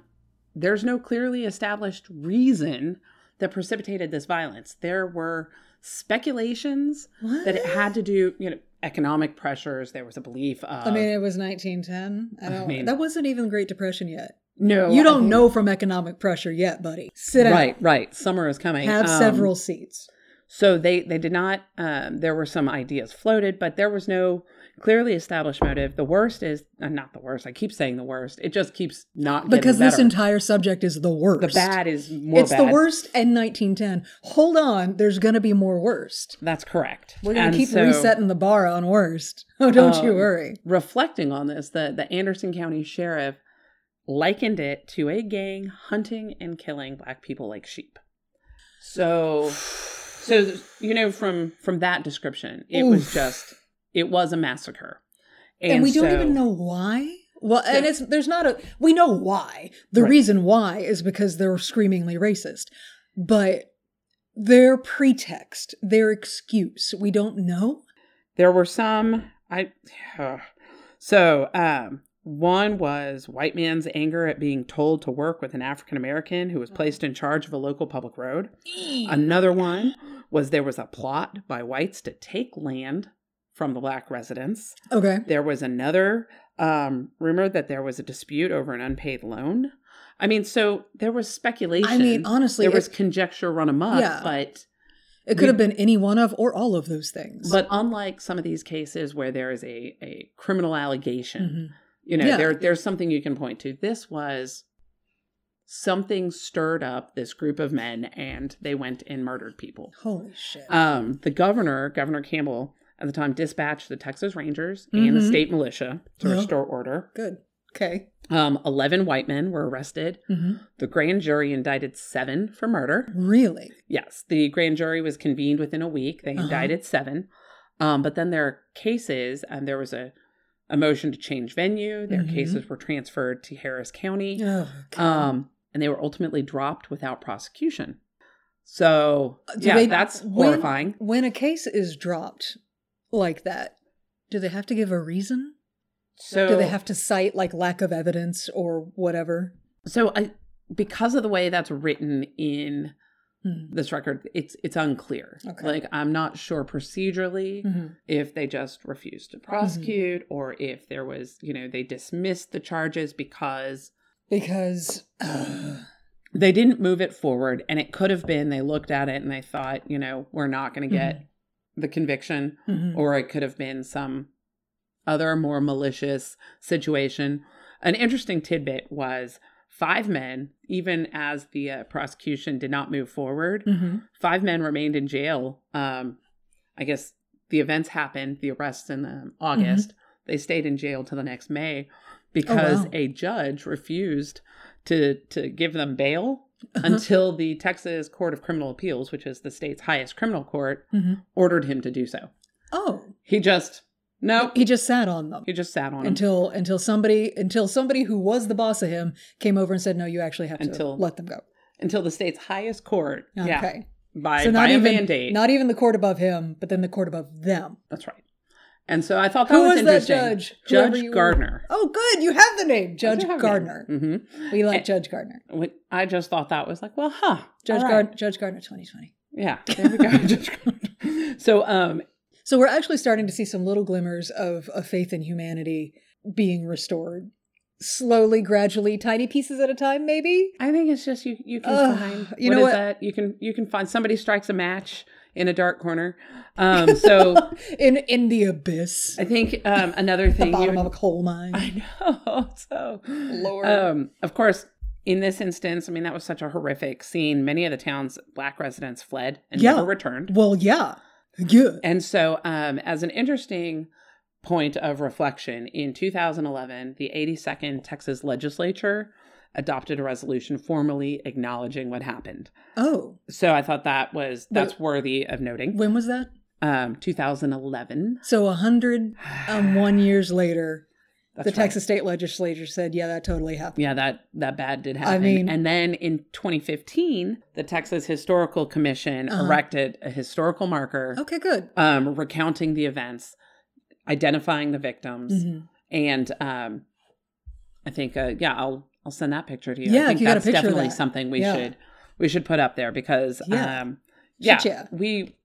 there's no clearly established reason that precipitated this violence. There were speculations What? that it had to do, you know, economic pressures. There was a belief of I mean, it was 1910. I I don't. mean- that wasn't even the Great Depression yet. no, you don't think- know from economic pressure yet, buddy. Sit down. Right, right. Summer is coming. Have Um, several seats. So they they did not. Um, there were some ideas floated, but there was no clearly established motive. The worst is uh, not the worst. I keep saying the worst. It just keeps not getting Because this entire subject is the worst. the bad is more. It's the worst in 1910. Hold on, there's going to be more worst. That's correct. We're going to keep so, resetting the bar on worst. (laughs) Oh, don't you Um, worry. Reflecting on this, the the Anderson County Sheriff likened it to a gang hunting and killing black people like sheep. So, (sighs) (sighs) (sighs) so you know from from that description, it was just it was a massacre, And, we don't even know why. Well, and it's there's not a we know why. The Right. reason why is because they're screamingly racist. But their pretext, their excuse, we don't know. There were some I (sighs) so um one was white man's anger at being told to work with an African American who was placed in charge of a local public road. Another one (gasps) was there was a plot by whites to take land from the black residents. Okay. There was another um, rumor that there was a dispute over an unpaid loan. I mean, so there was speculation. I mean, honestly, there was it, conjecture run amok, Yeah. but it could have been any one of or all of those things. but unlike some of these cases where there is a a criminal allegation, Mhm. You know, Yeah. there there's something you can point to. This was something stirred up this group of men, and they went and murdered people. holy shit. Um, the governor, Governor Campbell, at the time dispatched the Texas Rangers and the Mhm. state militia to Yeah. restore order. Good. Okay. Um, 11 white men were arrested. hmm The grand jury indicted seven for murder. Really? Yes, the grand jury was convened within a week. They Uh-huh. indicted seven. Um, but then their cases, and there was a, a motion to change venue. Their Mhm. cases were transferred to Harris County. Oh, Um, and they were ultimately dropped without prosecution. So, Uh, Do yeah, they- that's when- horrifying. when a case is dropped like that, do they have to give a reason? So, do they have to cite like lack of evidence or whatever? So I because of the way that's written in Hmm. this record, it's it's unclear. Okay. Like I'm not sure procedurally Mhm. if they just refused to prosecute or if there was, you know, they dismissed the charges because Because uh, (sighs) they didn't move it forward and it could have been they looked at it and they thought, you know, we're not going to get the conviction mhm. or it could have been some other more malicious situation. An interesting tidbit was five men, even as the uh, prosecution did not move forward, Mhm. five men remained in jail. Um, I guess the events happened, the arrests in um, August. They stayed in jail till the next May because wow. a judge refused to to give them bail Uh-huh. until the Texas Court of Criminal Appeals, which is the state's highest criminal court, Mhm. ordered him to do so. oh, He just no, he just sat on them he just sat on until until somebody until somebody who was the boss of him came over and said, "No, you actually have to let them go." until the state's highest court. Yeah, Okay, by, so by not a even mandate. not even the court above him, but then the court above them. That's right. And so I thought that Who was was that judge? Judge you were- Gardner. Oh, good, you have the name, Judge Gardner. hmm We like And- Judge Gardner. I just thought that was like, well, huh. Judge right. Gardner. Judge Gardner, 2020. Yeah, (laughs) there we go. (laughs) So, um, So we're actually starting to see some little glimmers of a faith in humanity being restored, slowly, gradually, tiny pieces at a time, maybe. I think it's just you. You can Ugh, find. you what know is what? that? You can you can find somebody strikes a match in a dark corner. Um, so (laughs) in in the abyss, I think um, another (laughs) the thing bottom you of a coal mine. I know. (laughs) So, Lord. um, of course, in this instance, I mean, that was such a horrific scene. Many of the town's black residents fled and Yeah. never returned. well, yeah, good. And so, um, as an interesting point of reflection, in 2011, the 82nd Texas legislature adopted a resolution formally acknowledging what happened. Oh, So I thought that was that's worthy of noting. when was that? Um, 2011. So a hundred and one years later, That's the right. Texas state legislature said, "Yeah, that totally happened." Yeah, that that bad did happen. I mean- and then in 2015, the Texas Historical Commission Uh-huh. erected a historical marker, Okay, good. um, recounting the events, identifying the victims, Mhm. and um, I think, uh, yeah, I'll I'll send that picture to you. Yeah, I think you that's definitely that. something we Yeah. should we should put up there because, Yeah. um, yeah. we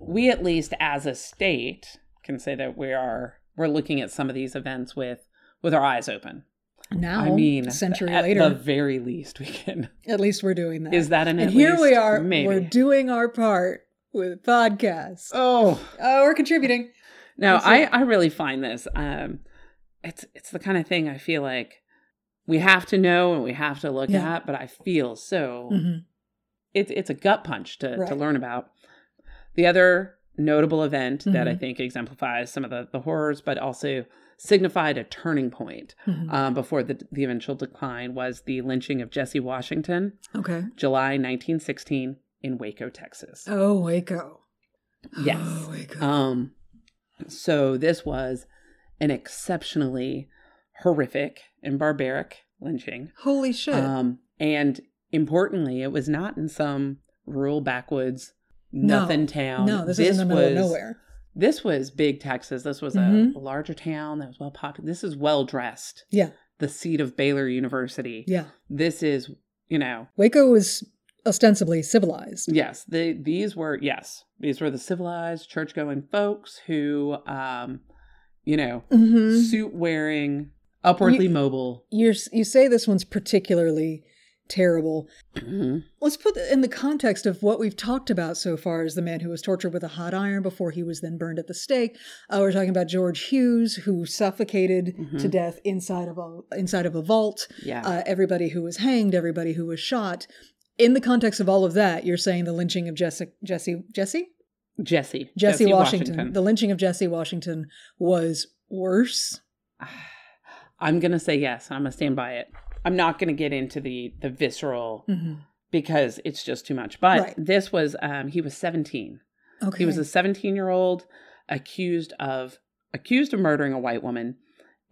we at least as a state can say that we are we're looking at some of these events with with our eyes open. Now, I mean, a century at later, at the very least we can. (laughs) at least we're doing that. Is that an and here we are. Maybe. We're doing our part with podcasts. oh Oh, we're contributing. no, I. I really find this. Um, it's it's the kind of thing I feel like we have to know and we have to look Yeah. at, but I feel so Mhm. it's it's a gut punch to Right. to learn about. The other notable event that I Mhm. think exemplifies some of the, the horrors, but also signified a turning point Mhm. um, before the the eventual decline was the lynching of Jesse Washington, Okay. July 1916 in Waco, Texas. Oh, Waco. Yes. Oh, Waco. Um, so this was an exceptionally horrific and barbaric lynching. Holy shit. Um, and importantly, it was not in some rural backwoods, No. nothing town. no, this, is in the middle was, of nowhere. This was big Texas. This was Mhm. a larger town that was well populated. This is well dressed. Yeah. The seat of Baylor University. Yeah. This is, you know, Waco was ostensibly civilized. Yes, the these were yes, these were the civilized church going folks who um you know, Mm-hmm. suit wearing, upwardly mobile. You're, you say this one's particularly terrible. Mhm. Let's put in the context of what we've talked about so far as the man who was tortured with a hot iron before he was then burned at the stake. Uh, we're talking about George Hughes, who suffocated Mhm. to death inside of a inside of a vault. Yeah. Uh, everybody who was hanged, everybody who was shot. In the context of all of that, you're saying the lynching of Jesse Jesse Jesse Jesse. Jesse, Washington. The lynching of Jesse Washington was worse. (sighs) I'm gonna say yes, I'm gonna stand by it. I'm not gonna get into the the visceral Mhm. because it's just too much. But Right. this was um he was 17. Okay. He was a 17 year old accused of accused of murdering a white woman,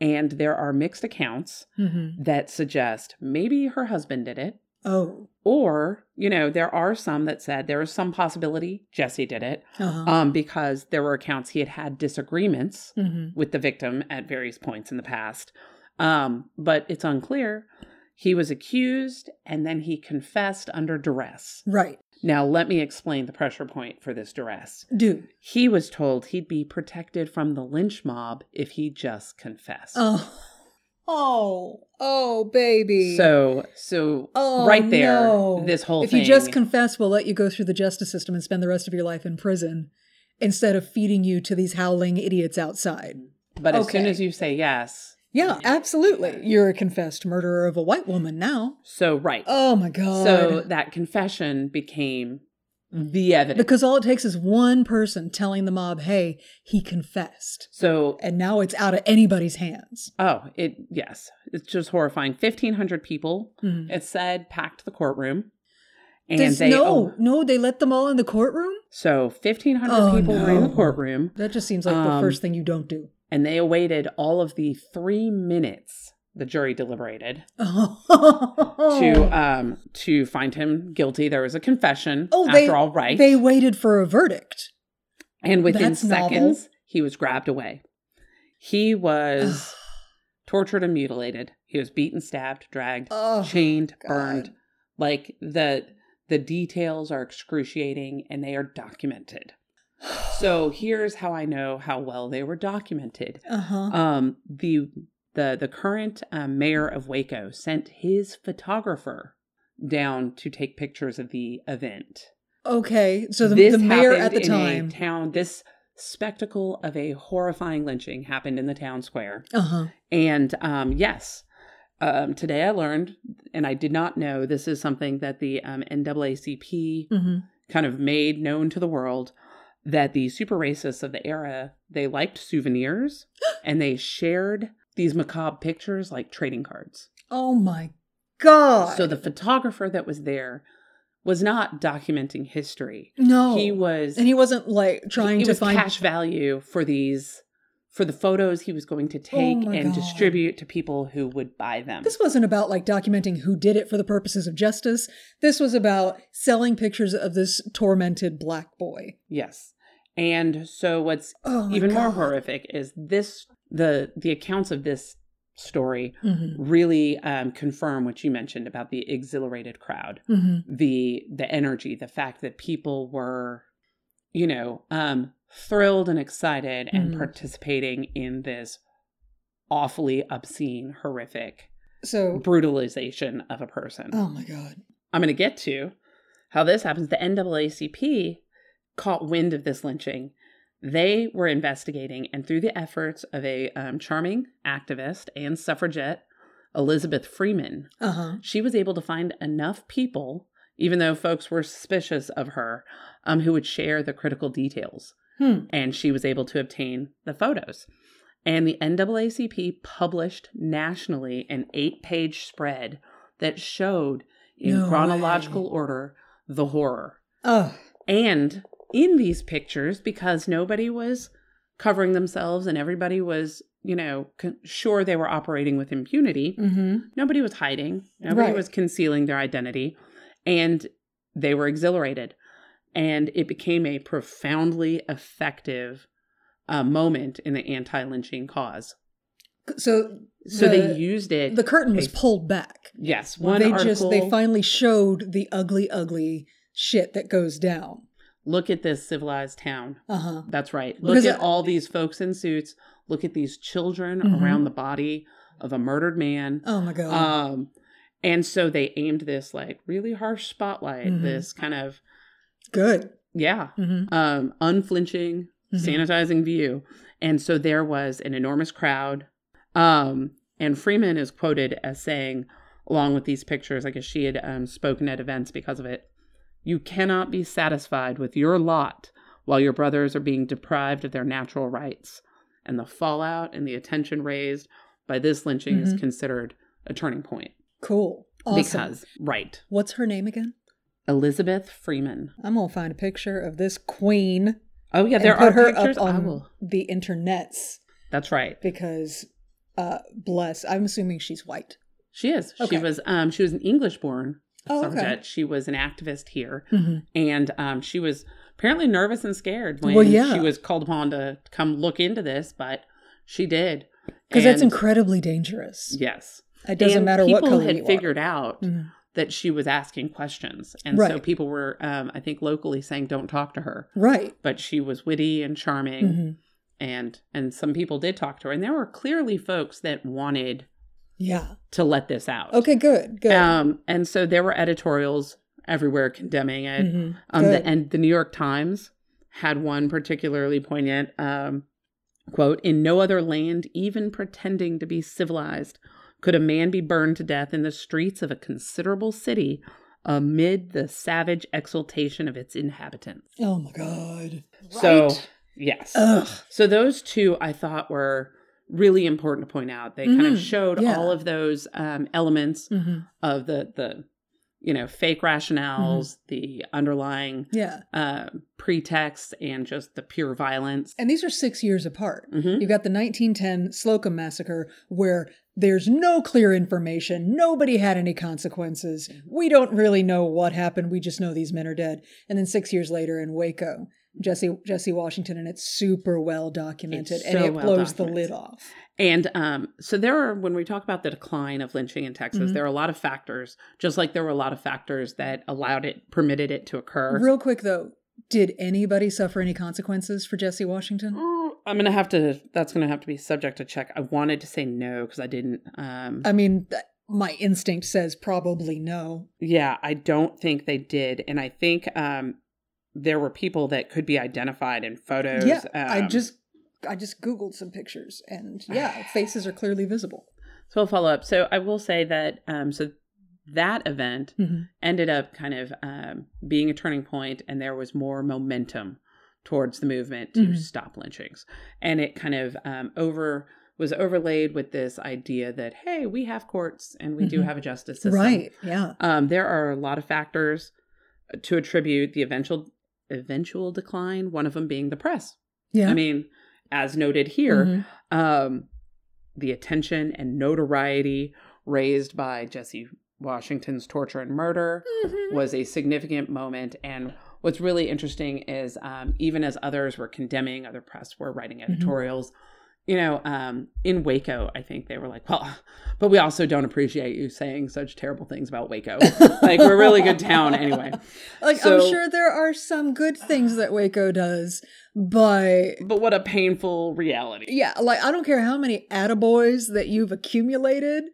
and there are mixed accounts Mhm. that suggest maybe her husband did it, Oh. or you know there are some that said there was some possibility Jesse did it, Uh-huh. um, because there were accounts he had had disagreements Mhm. with the victim at various points in the past, um, but it's unclear. He was accused and then he confessed under duress. Right. Now, let me explain the pressure point for this duress. Dude. He was told he'd be protected from the lynch mob if he just confessed. Oh. Oh. Oh, baby. So, so Oh, right there, no. this whole if thing. you just confess, we'll let you go through the justice system and spend the rest of your life in prison instead of feeding you to these howling idiots outside. but as soon as you say yes, Yeah, absolutely. You're a confessed murderer of a white woman now. so right. Oh my god. so that confession became the evidence. because all it takes is one person telling the mob, "Hey, he confessed." so And now it's out of anybody's hands. Oh, it yes, it's just horrifying. Fifteen hundred people, Mhm. it said, packed the courtroom, and they no, oh, no, they let them all in the courtroom? so fifteen hundred Oh, people were in the courtroom, That just seems like the Um, first thing you don't do. And they awaited all of the three minutes the jury deliberated Oh. (laughs) to um to find him guilty. There was a confession. Oh, after they- all, right? They waited for a verdict. and within that's novel. seconds, he was grabbed away. He was tortured and mutilated. He was beaten, stabbed, dragged, Oh, chained, God. burned. Like the the details are excruciating and they are documented. So here's how I know how well they were documented. Uh-huh. Um, the the the current um, mayor of Waco sent his photographer down to take pictures of the event. Okay, so the, the mayor at the in time. a town. This spectacle of a horrifying lynching happened in the town square. Uh huh. And um, yes, um, today I learned, and I did not know this is something that the um, NAACP hmm kind of made known to the world that the super racists of the era they liked souvenirs (gasps) and they shared these macabre pictures like trading cards. Oh my god! So the photographer that was there was not documenting history. no, He was and he wasn't like trying it to was find cash value for these for the photos he was going to oh take Oh and God. distribute to people who would buy them. This wasn't about like documenting who did it for the purposes of justice. This was about selling pictures of this tormented black boy. yes. And so what's Oh, even more horrific is this the the accounts of this story Mhm. really um, confirm what you mentioned about the exhilarated crowd Mhm. the the energy the fact that people were you know um thrilled and excited and Mhm. participating in this awfully obscene horrific So, brutalization of a person oh my god. i'm going to get to how this happens the naacp caught wind of this lynching they were investigating and through the efforts of a um, charming activist and suffragette elizabeth freeman Uh huh. she was able to find enough people, even though folks were suspicious of her, um, who would share the critical details. Hmm. And she was able to obtain the photos. And the NAACP published nationally an eight page spread that showed in No chronological way. order the horror. Oh. And in these pictures, because nobody was covering themselves and everybody was, you know, con- sure they were operating with impunity, Mm-hmm. Nobody was hiding. Nobody Right. was concealing their identity. And they were exhilarated. And it became a profoundly effective uh, moment in the anti lynching cause. So, So the, they used it. the curtain was pulled back. yes, one they article. just they finally showed the ugly, ugly shit that goes down. Look at this civilized town. Uh huh. That's right. Look Because at it- all these folks in suits. Look at these children Mhm. around the body of a murdered man. Oh my god. Um, and so they aimed this like really harsh spotlight, Mhm. this kind of Good. yeah, Mm-hmm. um, unflinching, Mhm. sanitizing view. And so there was an enormous crowd. Um, and Freeman is quoted as saying, along with these pictures, I guess she had um, spoken at events because of it, you cannot be satisfied with your lot while your brothers are being deprived of their natural rights. And the fallout and the attention raised by this lynching is Mhm. considered a turning point. Cool. Awesome. Because, right, What's her name again? Elizabeth Freeman. I'm gonna find a picture of this queen. Oh, yeah, there are her pictures. up on the internets That's right. because, uh, bless. I'm assuming she's white. She is. Okay. She was um she was an English born Oh, okay. suffragette. She was an activist here. Mm-hmm. And um she was apparently nervous and scared when Well, yeah. she was called upon to come look into this, but she did. Because that's incredibly dangerous. Yes. It doesn't And matter what people color had you are. figured out Mhm. that she was asking questions. And so people were um I think locally saying don't talk to her. Right. But she was witty and charming hmm and and some people did talk to her and there were clearly folks that wanted Yeah. to let this out. Okay. Good. Good. Um, and so there were editorials everywhere condemning it. Mhm. Um, the, and the New York Times had one particularly poignant um, quote: "In no other land, even pretending to be civilized, could a man be burned to death in the streets of a considerable city." Amid the savage exultation of its inhabitants. oh my god. So, Right? yes. Ugh. So those two I thought were really important to point out. They kind of Mhm. showed Yeah. all of those um, elements hmm of the the you know fake rationales, the underlying Yeah. uh, pretexts, and just the pure violence. And these are six years apart. Mhm. You've got the 1910 Slocum massacre, where there's no clear information. Nobody had any consequences. We don't really know what happened. We just know these men are dead. And then six years later in Waco, Jesse Jesse Washington, and it's super well documented, It's and it well blows the lid off. And um, so there are when we talk about the decline of lynching in Texas, Mhm. there are a lot of factors. Just like there were a lot of factors that allowed it, permitted it to occur. Real quick though, did anybody suffer any consequences for Jesse Washington? Mm, I'm gonna have to. That's gonna have to be subject to check. I wanted to say no because I didn't. Um, I mean, th- my instinct says probably no. Yeah, I don't think they did, and I think um, there were people that could be identified in photos. yeah, I um, just I just googled some pictures, and yeah, (sighs) faces are clearly visible. so I'll follow up. So I will say that um, so that event Mhm. ended up kind of um, being a turning point, and there was more momentum towards the movement to Mhm. stop lynchings, and it kind of um, over was overlaid with this idea that hey, we have courts and we do Mhm. have a justice system. Right. Yeah. Um, there are a lot of factors to attribute the eventual eventual decline. One of them being the press. Yeah. I mean, as noted here, Mhm. um, the attention and notoriety raised by Jesse Washington's torture and murder Mhm. was a significant moment. And what's really interesting is um, even as others were condemning, other press were writing Mm-hmm. You know, um, in Waco, I think they were like, well, but we also don't appreciate you saying such terrible things about Waco. (laughs) like, we're a really good town anyway. Like So- I'm sure there are some good things that Waco does, but But what a painful reality. yeah, like I don't care how many attaboys that you've accumulated,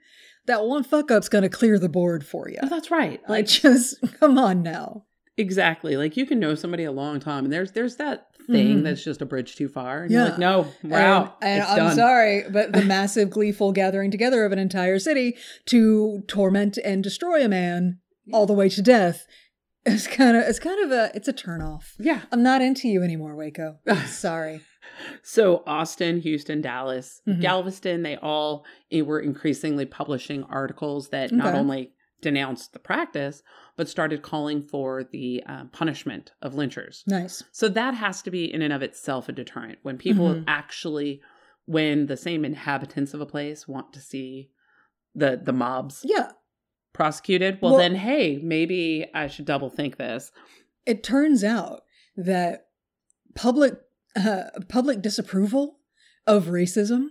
that one fuck up's gonna clear the board for you. Oh, that's right. Like (laughs) just come on now. Exactly. Like you can know somebody a long time, and there's there's that thing Mhm. that's just a bridge too far. And Yeah. you're like, no, we're and, out. and it's I'm done. sorry, but the (laughs) massive gleeful gathering together of an entire city to torment and destroy a man all the way to death is kind of it's kind of a it's a turnoff. Yeah. I'm not into you anymore, Waco. (laughs) Sorry. So Austin, Houston, Dallas, Mhm. Galveston, they all eh, were increasingly publishing articles that not only denounced the practice, but started calling for the uh, punishment of lynchers. Nice. So that has to be in and of itself a deterrent. When people Mhm. actually, when the same inhabitants of a place want to see the the mobs Yeah. prosecuted, well, Well- then hey, maybe I should double think this. It turns out that public uh, public disapproval of racism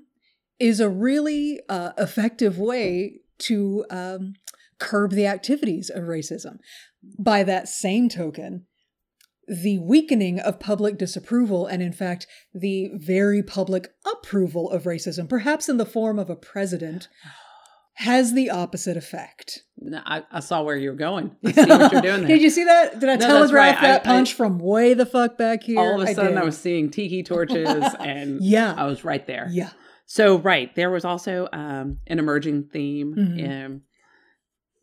is a really uh, effective way to um, curb the activities of racism. By that same token, the weakening of public disapproval and, in fact, the very public approval of racism, perhaps in the form of a president, (sighs) has the opposite effect. No, I, I saw where you were going. I see what you're doing (laughs) there. Did you see that? Did I No, telegraph right. that I- I- punch from way the fuck back here? All of a sudden, I, was seeing tiki torches, (laughs) and Yeah. I was right there. Yeah. So, right, there was also um, an emerging theme Mhm. um,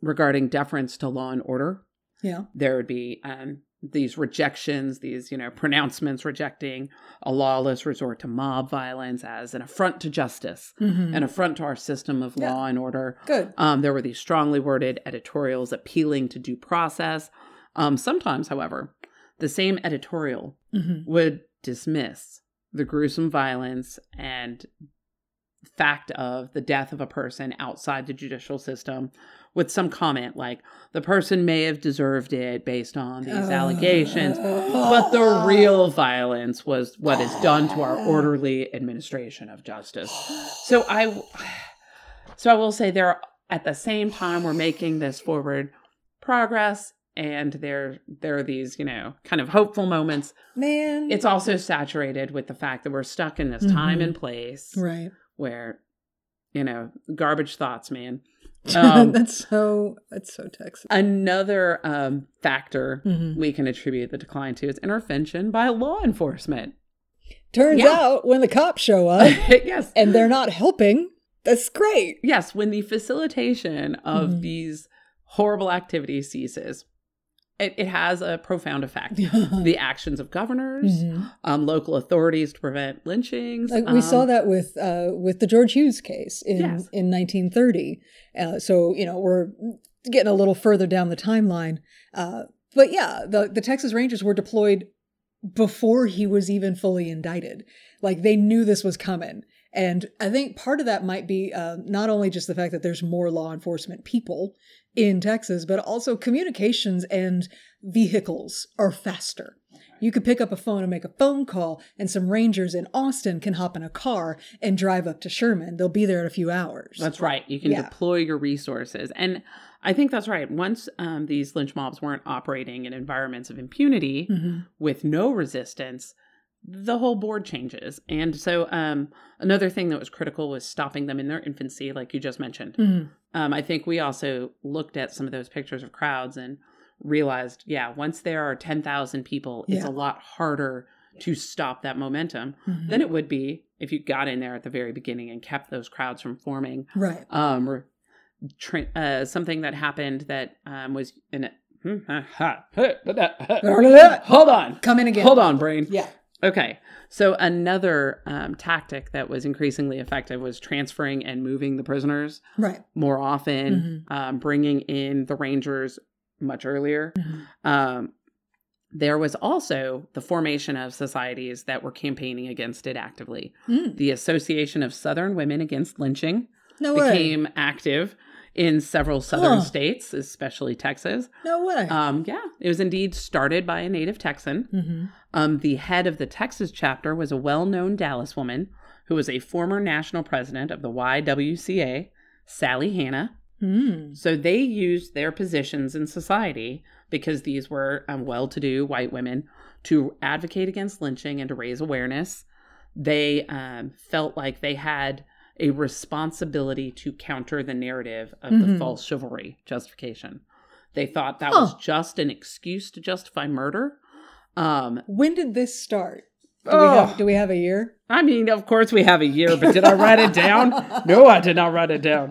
regarding deference to law and order. Yeah. There would be um, these rejections, these you know pronouncements rejecting a lawless resort to mob violence as an affront to justice, Mhm. an affront to our system of Yeah. law and order. Good. Um, there were these strongly worded editorials appealing to due process. Um, sometimes, however, the same editorial hmm would dismiss the gruesome violence and fact of the death of a person outside the judicial system with some comment like the person may have deserved it based on these allegations but the real violence was what is done to our orderly administration of justice so i so i will say there at the same time we're making this forward progress and there there are these you know kind of hopeful moments man. it's also saturated with the fact that we're stuck in this time Mhm. and place right. where you know garbage thoughts man (laughs) Um, that's so. That's so Texas. another um, factor Mhm. we can attribute the decline to is intervention by law enforcement Turns Yeah. out when the cops show (laughs) up yes and they're not helping, that's great. yes when the facilitation of Mhm. these horrible activities ceases it, it has a profound effect (laughs) the actions of governors Mhm. um, local authorities to prevent lynchings Like we saw um, that with uh, with the George Hughes case in Yes. in 1930. Uh, so you know we're getting a little further down the timeline, uh, but yeah, the the Texas Rangers were deployed before he was even fully indicted. Like they knew this was coming, and I think part of that might be uh, not only just the fact that there's more law enforcement people in Texas, but also communications and vehicles are faster. You could pick up a phone and make a phone call, and some rangers in Austin can hop in a car and drive up to Sherman. They'll be there in a few hours. That's right. You can Yeah. deploy your resources. And I think that's right. Once um, these lynch mobs weren't operating in environments of impunity Mhm. with no resistance, the whole board changes. And so um, another thing that was critical was stopping them in their infancy, like you just mentioned. Mhm. Um, I think we also looked at some of those pictures of crowds and realized, yeah, once there are 10,000 people, it's a lot harder to stop that momentum Mhm. than it would be if you got in there at the very beginning and kept those crowds from forming right. um or tra- uh something that happened that um was in it (laughs) (laughs) hold on Come in again. hold on brain Yeah. Okay. So another um, tactic that was increasingly effective was transferring and moving the prisoners Right. more often, um, bringing in the rangers much earlier. Mm-hmm. Um, there was also the formation of societies that were campaigning against it actively. Mm. The Association of Southern Women Against Lynching No became active in several southern Huh. states, especially Texas. no way. Um, yeah, it was indeed started by a native Texan. mm-hmm. Um, the head of the Texas chapter was a well known Dallas woman who was a former national president of the YWCA, Sally Hanna. mm. So they used their positions in society because these were um, well to do white women to advocate against lynching and to raise awareness. They um, felt like they had a responsibility to counter the narrative of the Mhm. false chivalry justification. They thought that Huh. was just an excuse to justify murder. Um, When did this start? Do, we Oh. have, do we have a year? I mean, of course we have a year, but did I write it down? (laughs) No, I did not write it down.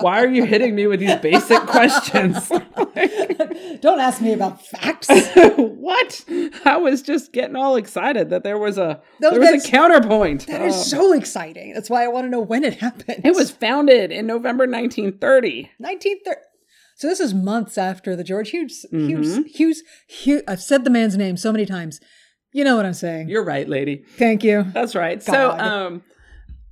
Why are you hitting me with these basic (laughs) questions? (laughs) Don't ask me about facts. what? I was just getting all excited that there was a No, there was a counterpoint. That is Oh. so exciting. That's why I want to know when it happened. It was founded in November 1930. 1930. So this is months after the George Hughes Hughes Mhm. Hughes Hughes. I've said the man's name so many times. You know what I'm saying. You're right, lady. Thank you. That's right. God. So, um,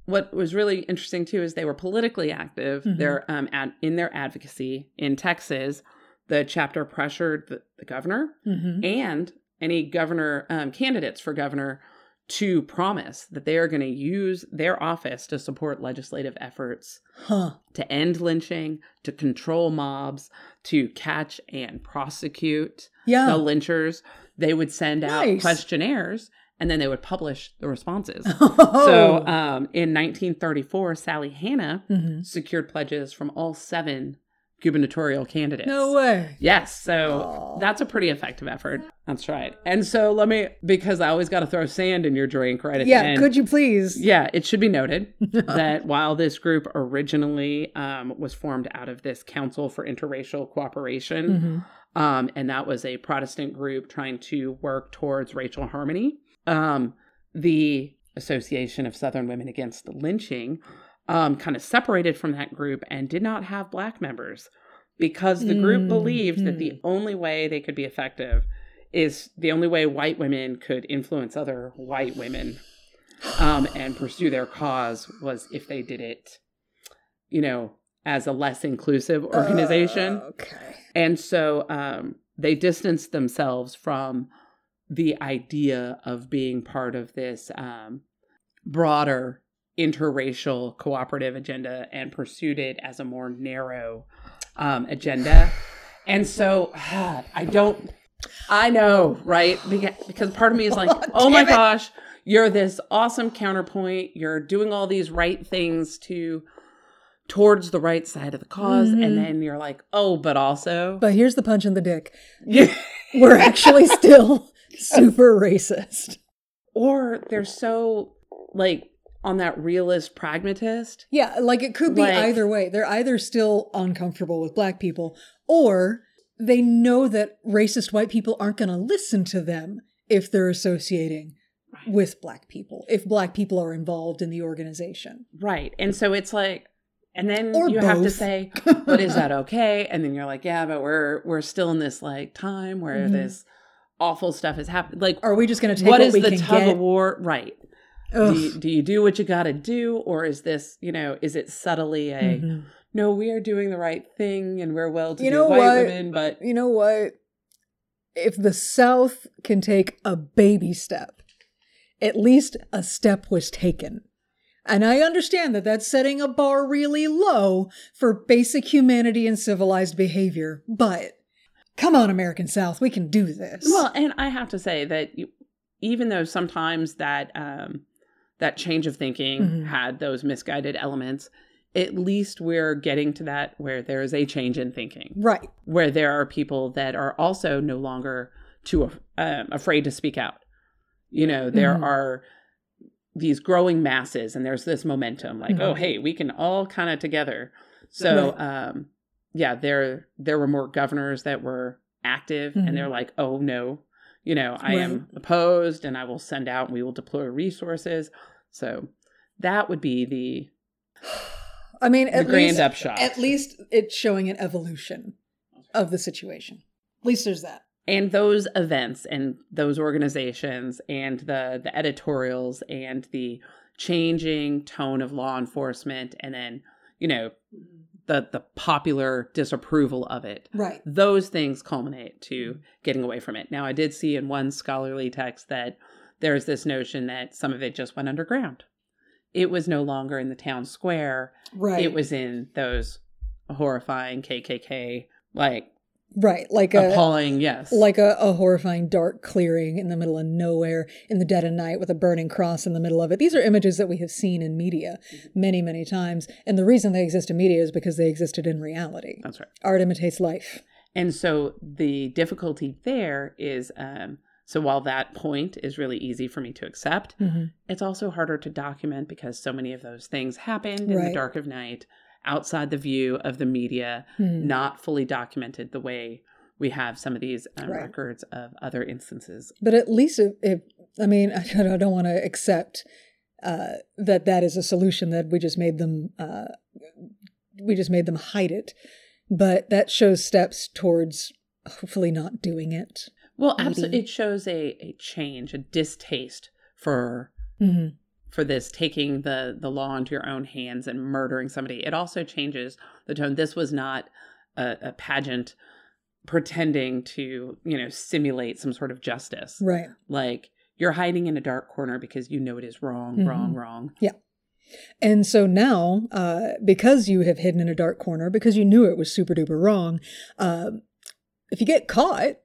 what was really interesting too is they were politically active. Mhm. They're um, ad- in their advocacy in Texas. The chapter pressured the, the governor hmm and any governor um, candidates for governor to promise that they are going to use their office to support legislative efforts Huh. to end lynching, to control mobs, to catch and prosecute Yeah. the lynchers. They would send out Nice. questionnaires and then they would publish the responses. (laughs) Oh. So um, in 1934, Sally Hanna Mhm. secured pledges from all seven gubernatorial candidates. no way. Yes, so Aw. that's a pretty effective effort. That's right. And so let me, because I always got to throw sand in your drink right at the Yeah. Could you please? Yeah, it should be noted (laughs) that while this group originally um, was formed out of this Council for Interracial Cooperation, Mhm. Um, and that was a Protestant group trying to work towards racial harmony, um, the Association of Southern Women Against Lynching um, kind of separated from that group and did not have black members because the group Mm, believed that the only way they could be effective is the only way white women could influence other white women um, and pursue their cause was if they did it, you know, as a less inclusive organization. Uh, okay. And so um, they distanced themselves from the idea of being part of this um, broader interracial cooperative agenda and pursued it as a more narrow um, agenda. And so (sighs) I don't, I know, right? Beca- Because part of me is (laughs) like, oh my it. gosh, you're this awesome counterpoint. You're doing all these right things to towards the right side of the because Mhm. and then you're like, oh, but also, (laughs) But here's the punch in the dick. We're (laughs) actually still super racist. or they're so like on that realist pragmatist. Yeah, like it could be Like- either way. They're either still uncomfortable with black people or they know that racist white people aren't going to listen to them if they're associating with black people, if black people are involved in the organization. Right. And so it's like and then Or you have to say, but is that (laughs) okay? And then you're like, yeah, but we're we're still in this like time where Mhm. this awful stuff is happening. Like Are we just going to take what what, is the tug get? of war? Right. Do you, do you do what you got to do or is this, you know, is it subtly a Mhm. no, we are doing the right thing and we're well to You do know white what? women, but You know what? If the South can take a baby step, at least a step was taken. And I understand that that's setting a bar really low for basic humanity and civilized behavior, but come on, American South, we can do this. Well, and I have to say that you, even though sometimes that um, that change of thinking Mhm. had those misguided elements, at least we're getting to that where there is a change in thinking, right. where there are people that are also no longer too um, afraid to speak out. You know, there Mhm. are these growing masses, and there's this momentum, like, oh, Mhm. hey, we can all kind of together. (laughs) So, um, yeah, there there were more governors that were active, Mhm. and they're like, oh no, you know, I am opposed and I will send out and we will deploy resources. So that and I will send out and we will deploy resources. So that would be the I mean, the grand least, upshot. at least it's showing an evolution of the situation. At least there's that. And those events and those organizations and the the editorials and the changing tone of law enforcement and then you know the the popular disapproval of it. Right. those things culminate to mm-hmm. getting away from it. Now i did see in one scholarly text that there's this notion that some of it just went underground. It was no longer in the town square. Right. it was in those horrifying kkk like right. Like a appalling yes like a, a horrifying dark clearing in the middle of nowhere in the dead of night with a burning cross in the middle of it. These are images that we have seen in media many, many times. And the reason they exist in media is because they existed in reality. that's right Art imitates life. And so the difficulty there is um, so while that point is really easy for me to accept, Mhm. it's also harder to document because so many of those things happened in Right. the dark of night, outside the view of the media, Mhm. not fully documented the way we have some of these um, Right. records of other instances. But at least if, if I mean, (laughs) I don't, don't want to accept uh, that that is a solution that we just made them uh, we just made them hide it. But that shows steps towards hopefully not doing it. Well, Maybe. absolutely, it shows a, a change, a distaste for hmm for this taking the the law into your own hands and murdering somebody it also changes the tone this was not a, a pageant pretending to you know simulate some sort of justice Right. like you're hiding in a dark corner because you know it is wrong Mhm. wrong wrong Yeah. And so now, uh, because you have hidden in a dark corner, because you knew it was super duper wrong, um, if you get caught,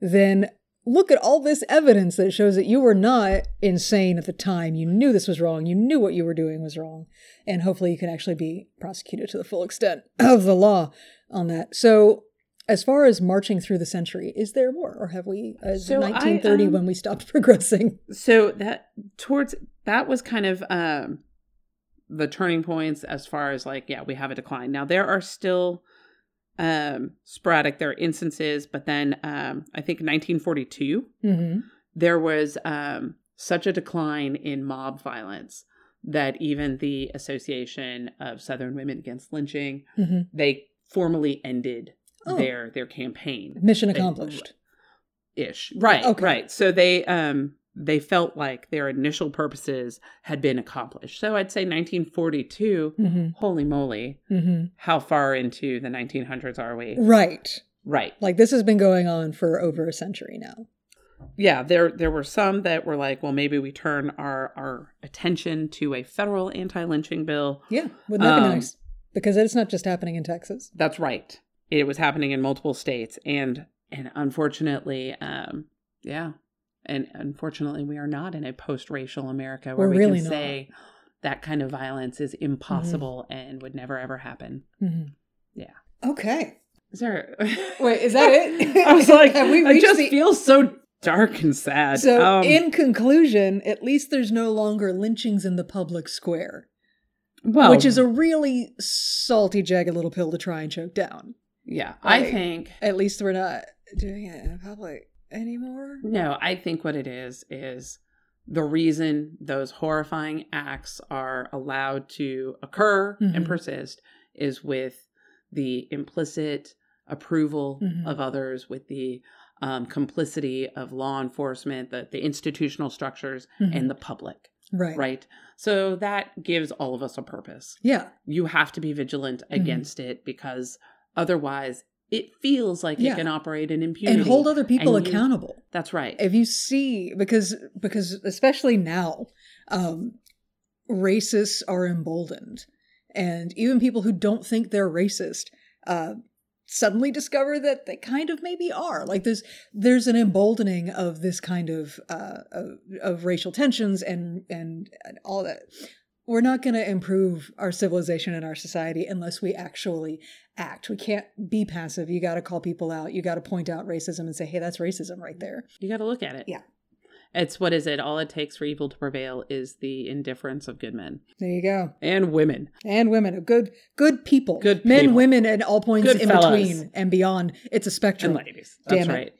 then look at all this evidence that shows that you were not insane at the time. You knew this was wrong. You knew what you were doing was wrong. And hopefully you can actually be prosecuted to the full extent (clears throat) of the law on that. So, as far as marching through the century, is there more? Or have we, as So I, 1930 um, when we stopped (laughs) progressing? so that towards that was kind of um the turning points as far as like yeah we have a decline now there are still um sporadic there are instances but then um i think 1942 Mm-hmm. there was um such a decline in mob violence that even the association of southern women against lynching Mm-hmm. they formally ended Oh. their their campaign Mission They- accomplished. ish right Okay. right so they um they felt like their initial purposes had been accomplished so i'd say 1942 Mm-hmm. holy moly Mm-hmm. how far into the 1900s are we Right. right Like this has been going on for over a century now. yeah there there were some that were like well maybe we turn our our attention to a federal anti-lynching bill Yeah, wouldn't that be Um, nice? Because it's not just happening in Texas. that's right it was happening in multiple states and and unfortunately um yeah and unfortunately we are not in a post-racial america where We're we really can not. say that kind of violence is impossible and would never ever happen Mhm. Yeah. Okay. is there (laughs) Wait, is that it? i was like (laughs) Have we reached just the- feels so dark and sad So, Um, in conclusion, at least there's no longer lynchings in the public square, well which is a really salty, jagged little pill to try and choke down. yeah i think At least we're not doing it in public anymore. No, I think what it is is the reason those horrifying acts are allowed to occur and Mhm. persist is with the implicit approval Mhm. of others, with the um, complicity of law enforcement, the, the institutional structures, Mhm. and the public, Right. right? So that gives all of us a purpose. Yeah. You have to be vigilant Mhm. against it because otherwise it feels like Yeah. it can operate in impunity. And hold other people and you- accountable. That's right. if you see because because especially now um racists are emboldened and even people who don't think they're racist uh suddenly discover that they kind of maybe are like there's there's an emboldening of this kind of uh of, of racial tensions and and all that we're not going to improve our civilization and our society unless we actually act we can't be passive you got to call people out you got to point out racism and say hey that's racism right there You got to look at it. Yeah. It's what is it? All it takes for evil to prevail is the indifference of good men There you go. and women. And women, good good people. Good men, people. women, and all points Good in fellas. between and beyond. It's a spectrum. And ladies. That's Damn it. right.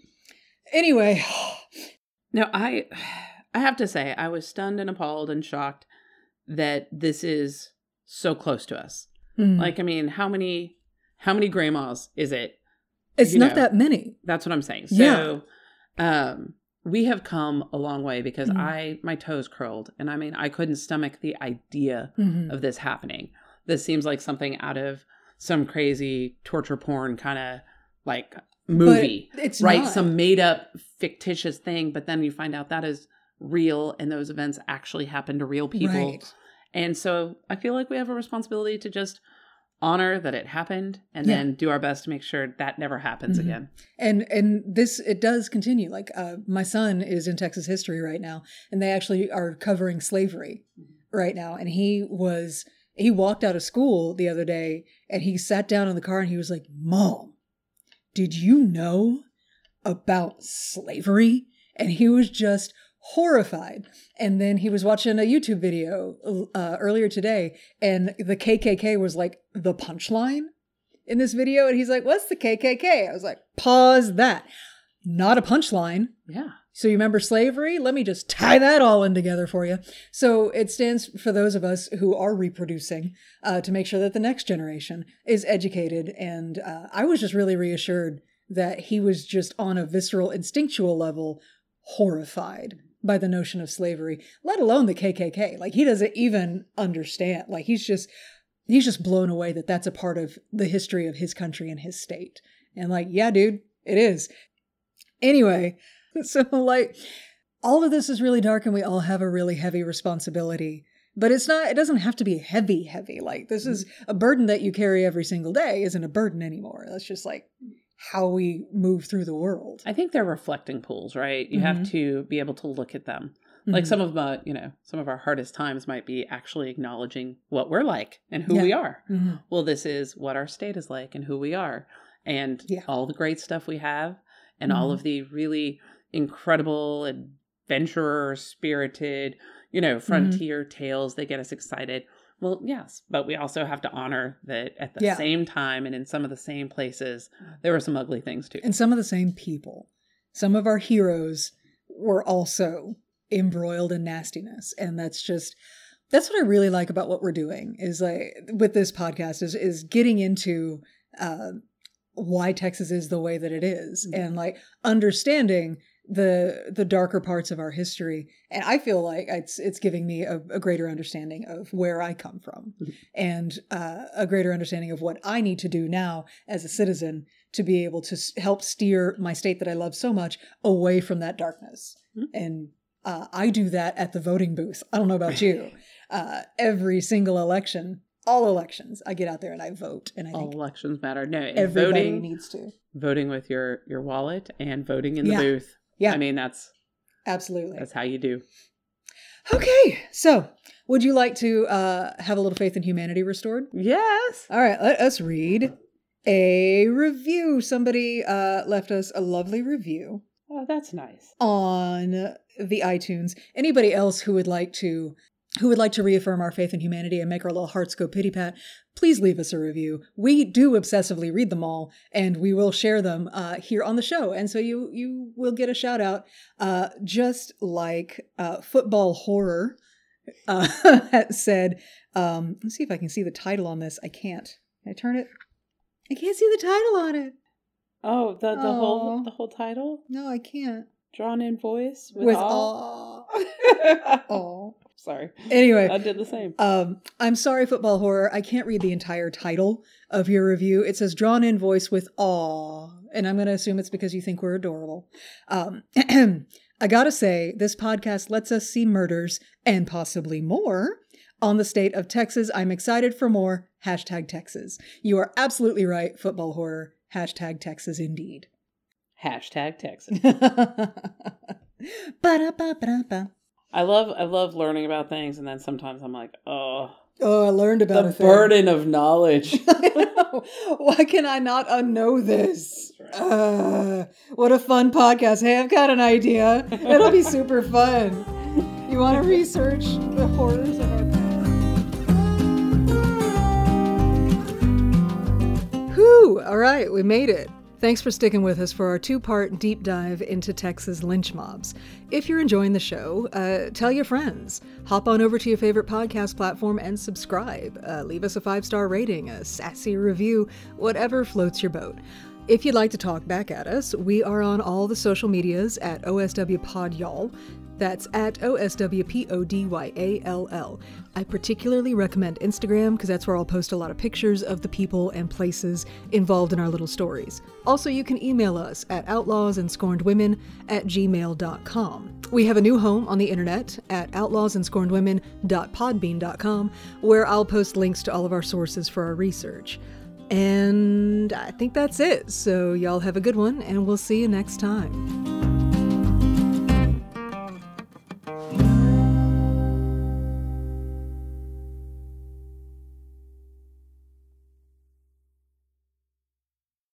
Anyway, (sighs) No, I (sighs) I have to say I was stunned and appalled and shocked that this is so close to us. Mm. Like I mean, how many how many grandmas is it? It's you not know, that many. That's what I'm saying. So yeah. um we have come a long way because mm. I my toes curled and I mean I couldn't stomach the idea mm-hmm. of this happening. This seems like something out of some crazy torture porn kind of like movie. But it's right, not. some made up fictitious thing, but then you find out that is real and those events actually happen to real people. Right. And so I feel like we have a responsibility to just honor that it happened and yeah. then do our best to make sure that never happens mm-hmm. again and and this it does continue like uh, my son is in texas history right now and they actually are covering slavery mm-hmm. right now and he was he walked out of school the other day and he sat down in the car and he was like mom did you know about slavery and he was just horrified. And then he was watching a YouTube video uh, earlier today, and the KKK was like the punchline in this video. And he's like, What's the KKK? I was like, Pause that. Not a punchline. Yeah. So you remember slavery? Let me just tie that all in together for you. So it stands for those of us who are reproducing uh, to make sure that the next generation is educated. And uh, I was just really reassured that he was just on a visceral, instinctual level horrified by the notion of slavery, let alone the KKK. Like he doesn't even understand. Like he's just he's just blown away that that's a part of the history of his country and his state. And like, yeah, dude, it is. Anyway, (laughs) so like all of this is really dark and we all have a really heavy responsibility. But it's not it doesn't have to be heavy heavy. Like this is mm-hmm. a burden that you carry every single day isn't a burden anymore. That's just like how we move through the world. I think they're reflecting pools, right? You mm-hmm. have to be able to look at them. Mm-hmm. Like some of my, you know, some of our hardest times might be actually acknowledging what we're like and who yeah. we are. Mm-hmm. Well, this is what our state is like and who we are, and yeah. all the great stuff we have, and all mm-hmm. of the really incredible adventurer spirited, you know, mm-hmm. frontier tales that get us excited. Well, yes, but we also have to honor that at the yeah. same time and in some of the same places, there were some ugly things too. And some of the same people. Some of our heroes were also embroiled in nastiness. And that's just that's what I really like about what we're doing is like with this podcast is is getting into uh why Texas is the way that it is, mm-hmm. and like understanding the the darker parts of our history. And i feel like it's it's giving me a, a greater understanding of where i come from mm-hmm. and uh, a greater understanding of what i need to do now as a citizen to be able to help steer my state that i love so much away from that darkness. Mm-hmm. and uh, i do that at the voting booth. I don't know about you. (laughs) Uh, every single election all elections i get out there and i vote and i all elections matter. No everybody voting needs to. voting with your your wallet and voting in the yeah. booth yeah. I mean, that's absolutely that's how you do. Okay, so would you like to uh, have a little faith in humanity restored? Yes. All right, let us read a review. Somebody uh, left us a lovely review. Oh, that's nice. On the iTunes. Anybody else who would like to who would like to reaffirm our faith in humanity and make our little hearts go pity pat, please leave us a review. We do obsessively read them all, and we will share them uh, here on the show. And so you you will get a shout out, uh, just like uh, football horror (laughs) uh, said. Um, let's see if I can see the title on this. I can't. Can I turn it? I can't see the title on it. Oh, the the whole the whole title? No, I can't. Drawn in voice with, with all. (laughs) Oh. Sorry. Anyway, I did the same. Um, I'm sorry, football horror. I can't read the entire title of your review. It says drawn in voice with awe, and I'm going to assume it's because you think we're adorable. Um, (clears throat) I gotta say, this podcast lets us see murders and possibly more on the state of Texas. I'm excited for more. Hashtag Texas. You are absolutely right, football horror. Hashtag Texas indeed. Hashtag Texas. (laughs) Ba-da-ba-ba-ba. I love I love learning about things, and then sometimes I'm like, oh, oh, I learned about the burden of knowledge. (laughs) Why can I not unknow this? Right. Uh, what a fun podcast! Hey, I've got an idea. It'll be super fun. You want to (laughs) research the horrors of our past? Whew! All right, we made it. Thanks for sticking with us for our two part deep dive into Texas lynch mobs. If you're enjoying the show, uh, tell your friends. Hop on over to your favorite podcast platform and subscribe. Uh, leave us a five star rating, a sassy review, whatever floats your boat. If you'd like to talk back at us, we are on all the social medias at OSW Pod Y'all. That's at OSWPODYALL. I particularly recommend Instagram because that's where I'll post a lot of pictures of the people and places involved in our little stories. Also, you can email us at outlawsandscornedwomen at gmail.com. We have a new home on the internet at outlawsandscornedwomen.podbean.com where I'll post links to all of our sources for our research. And I think that's it. So, y'all have a good one, and we'll see you next time.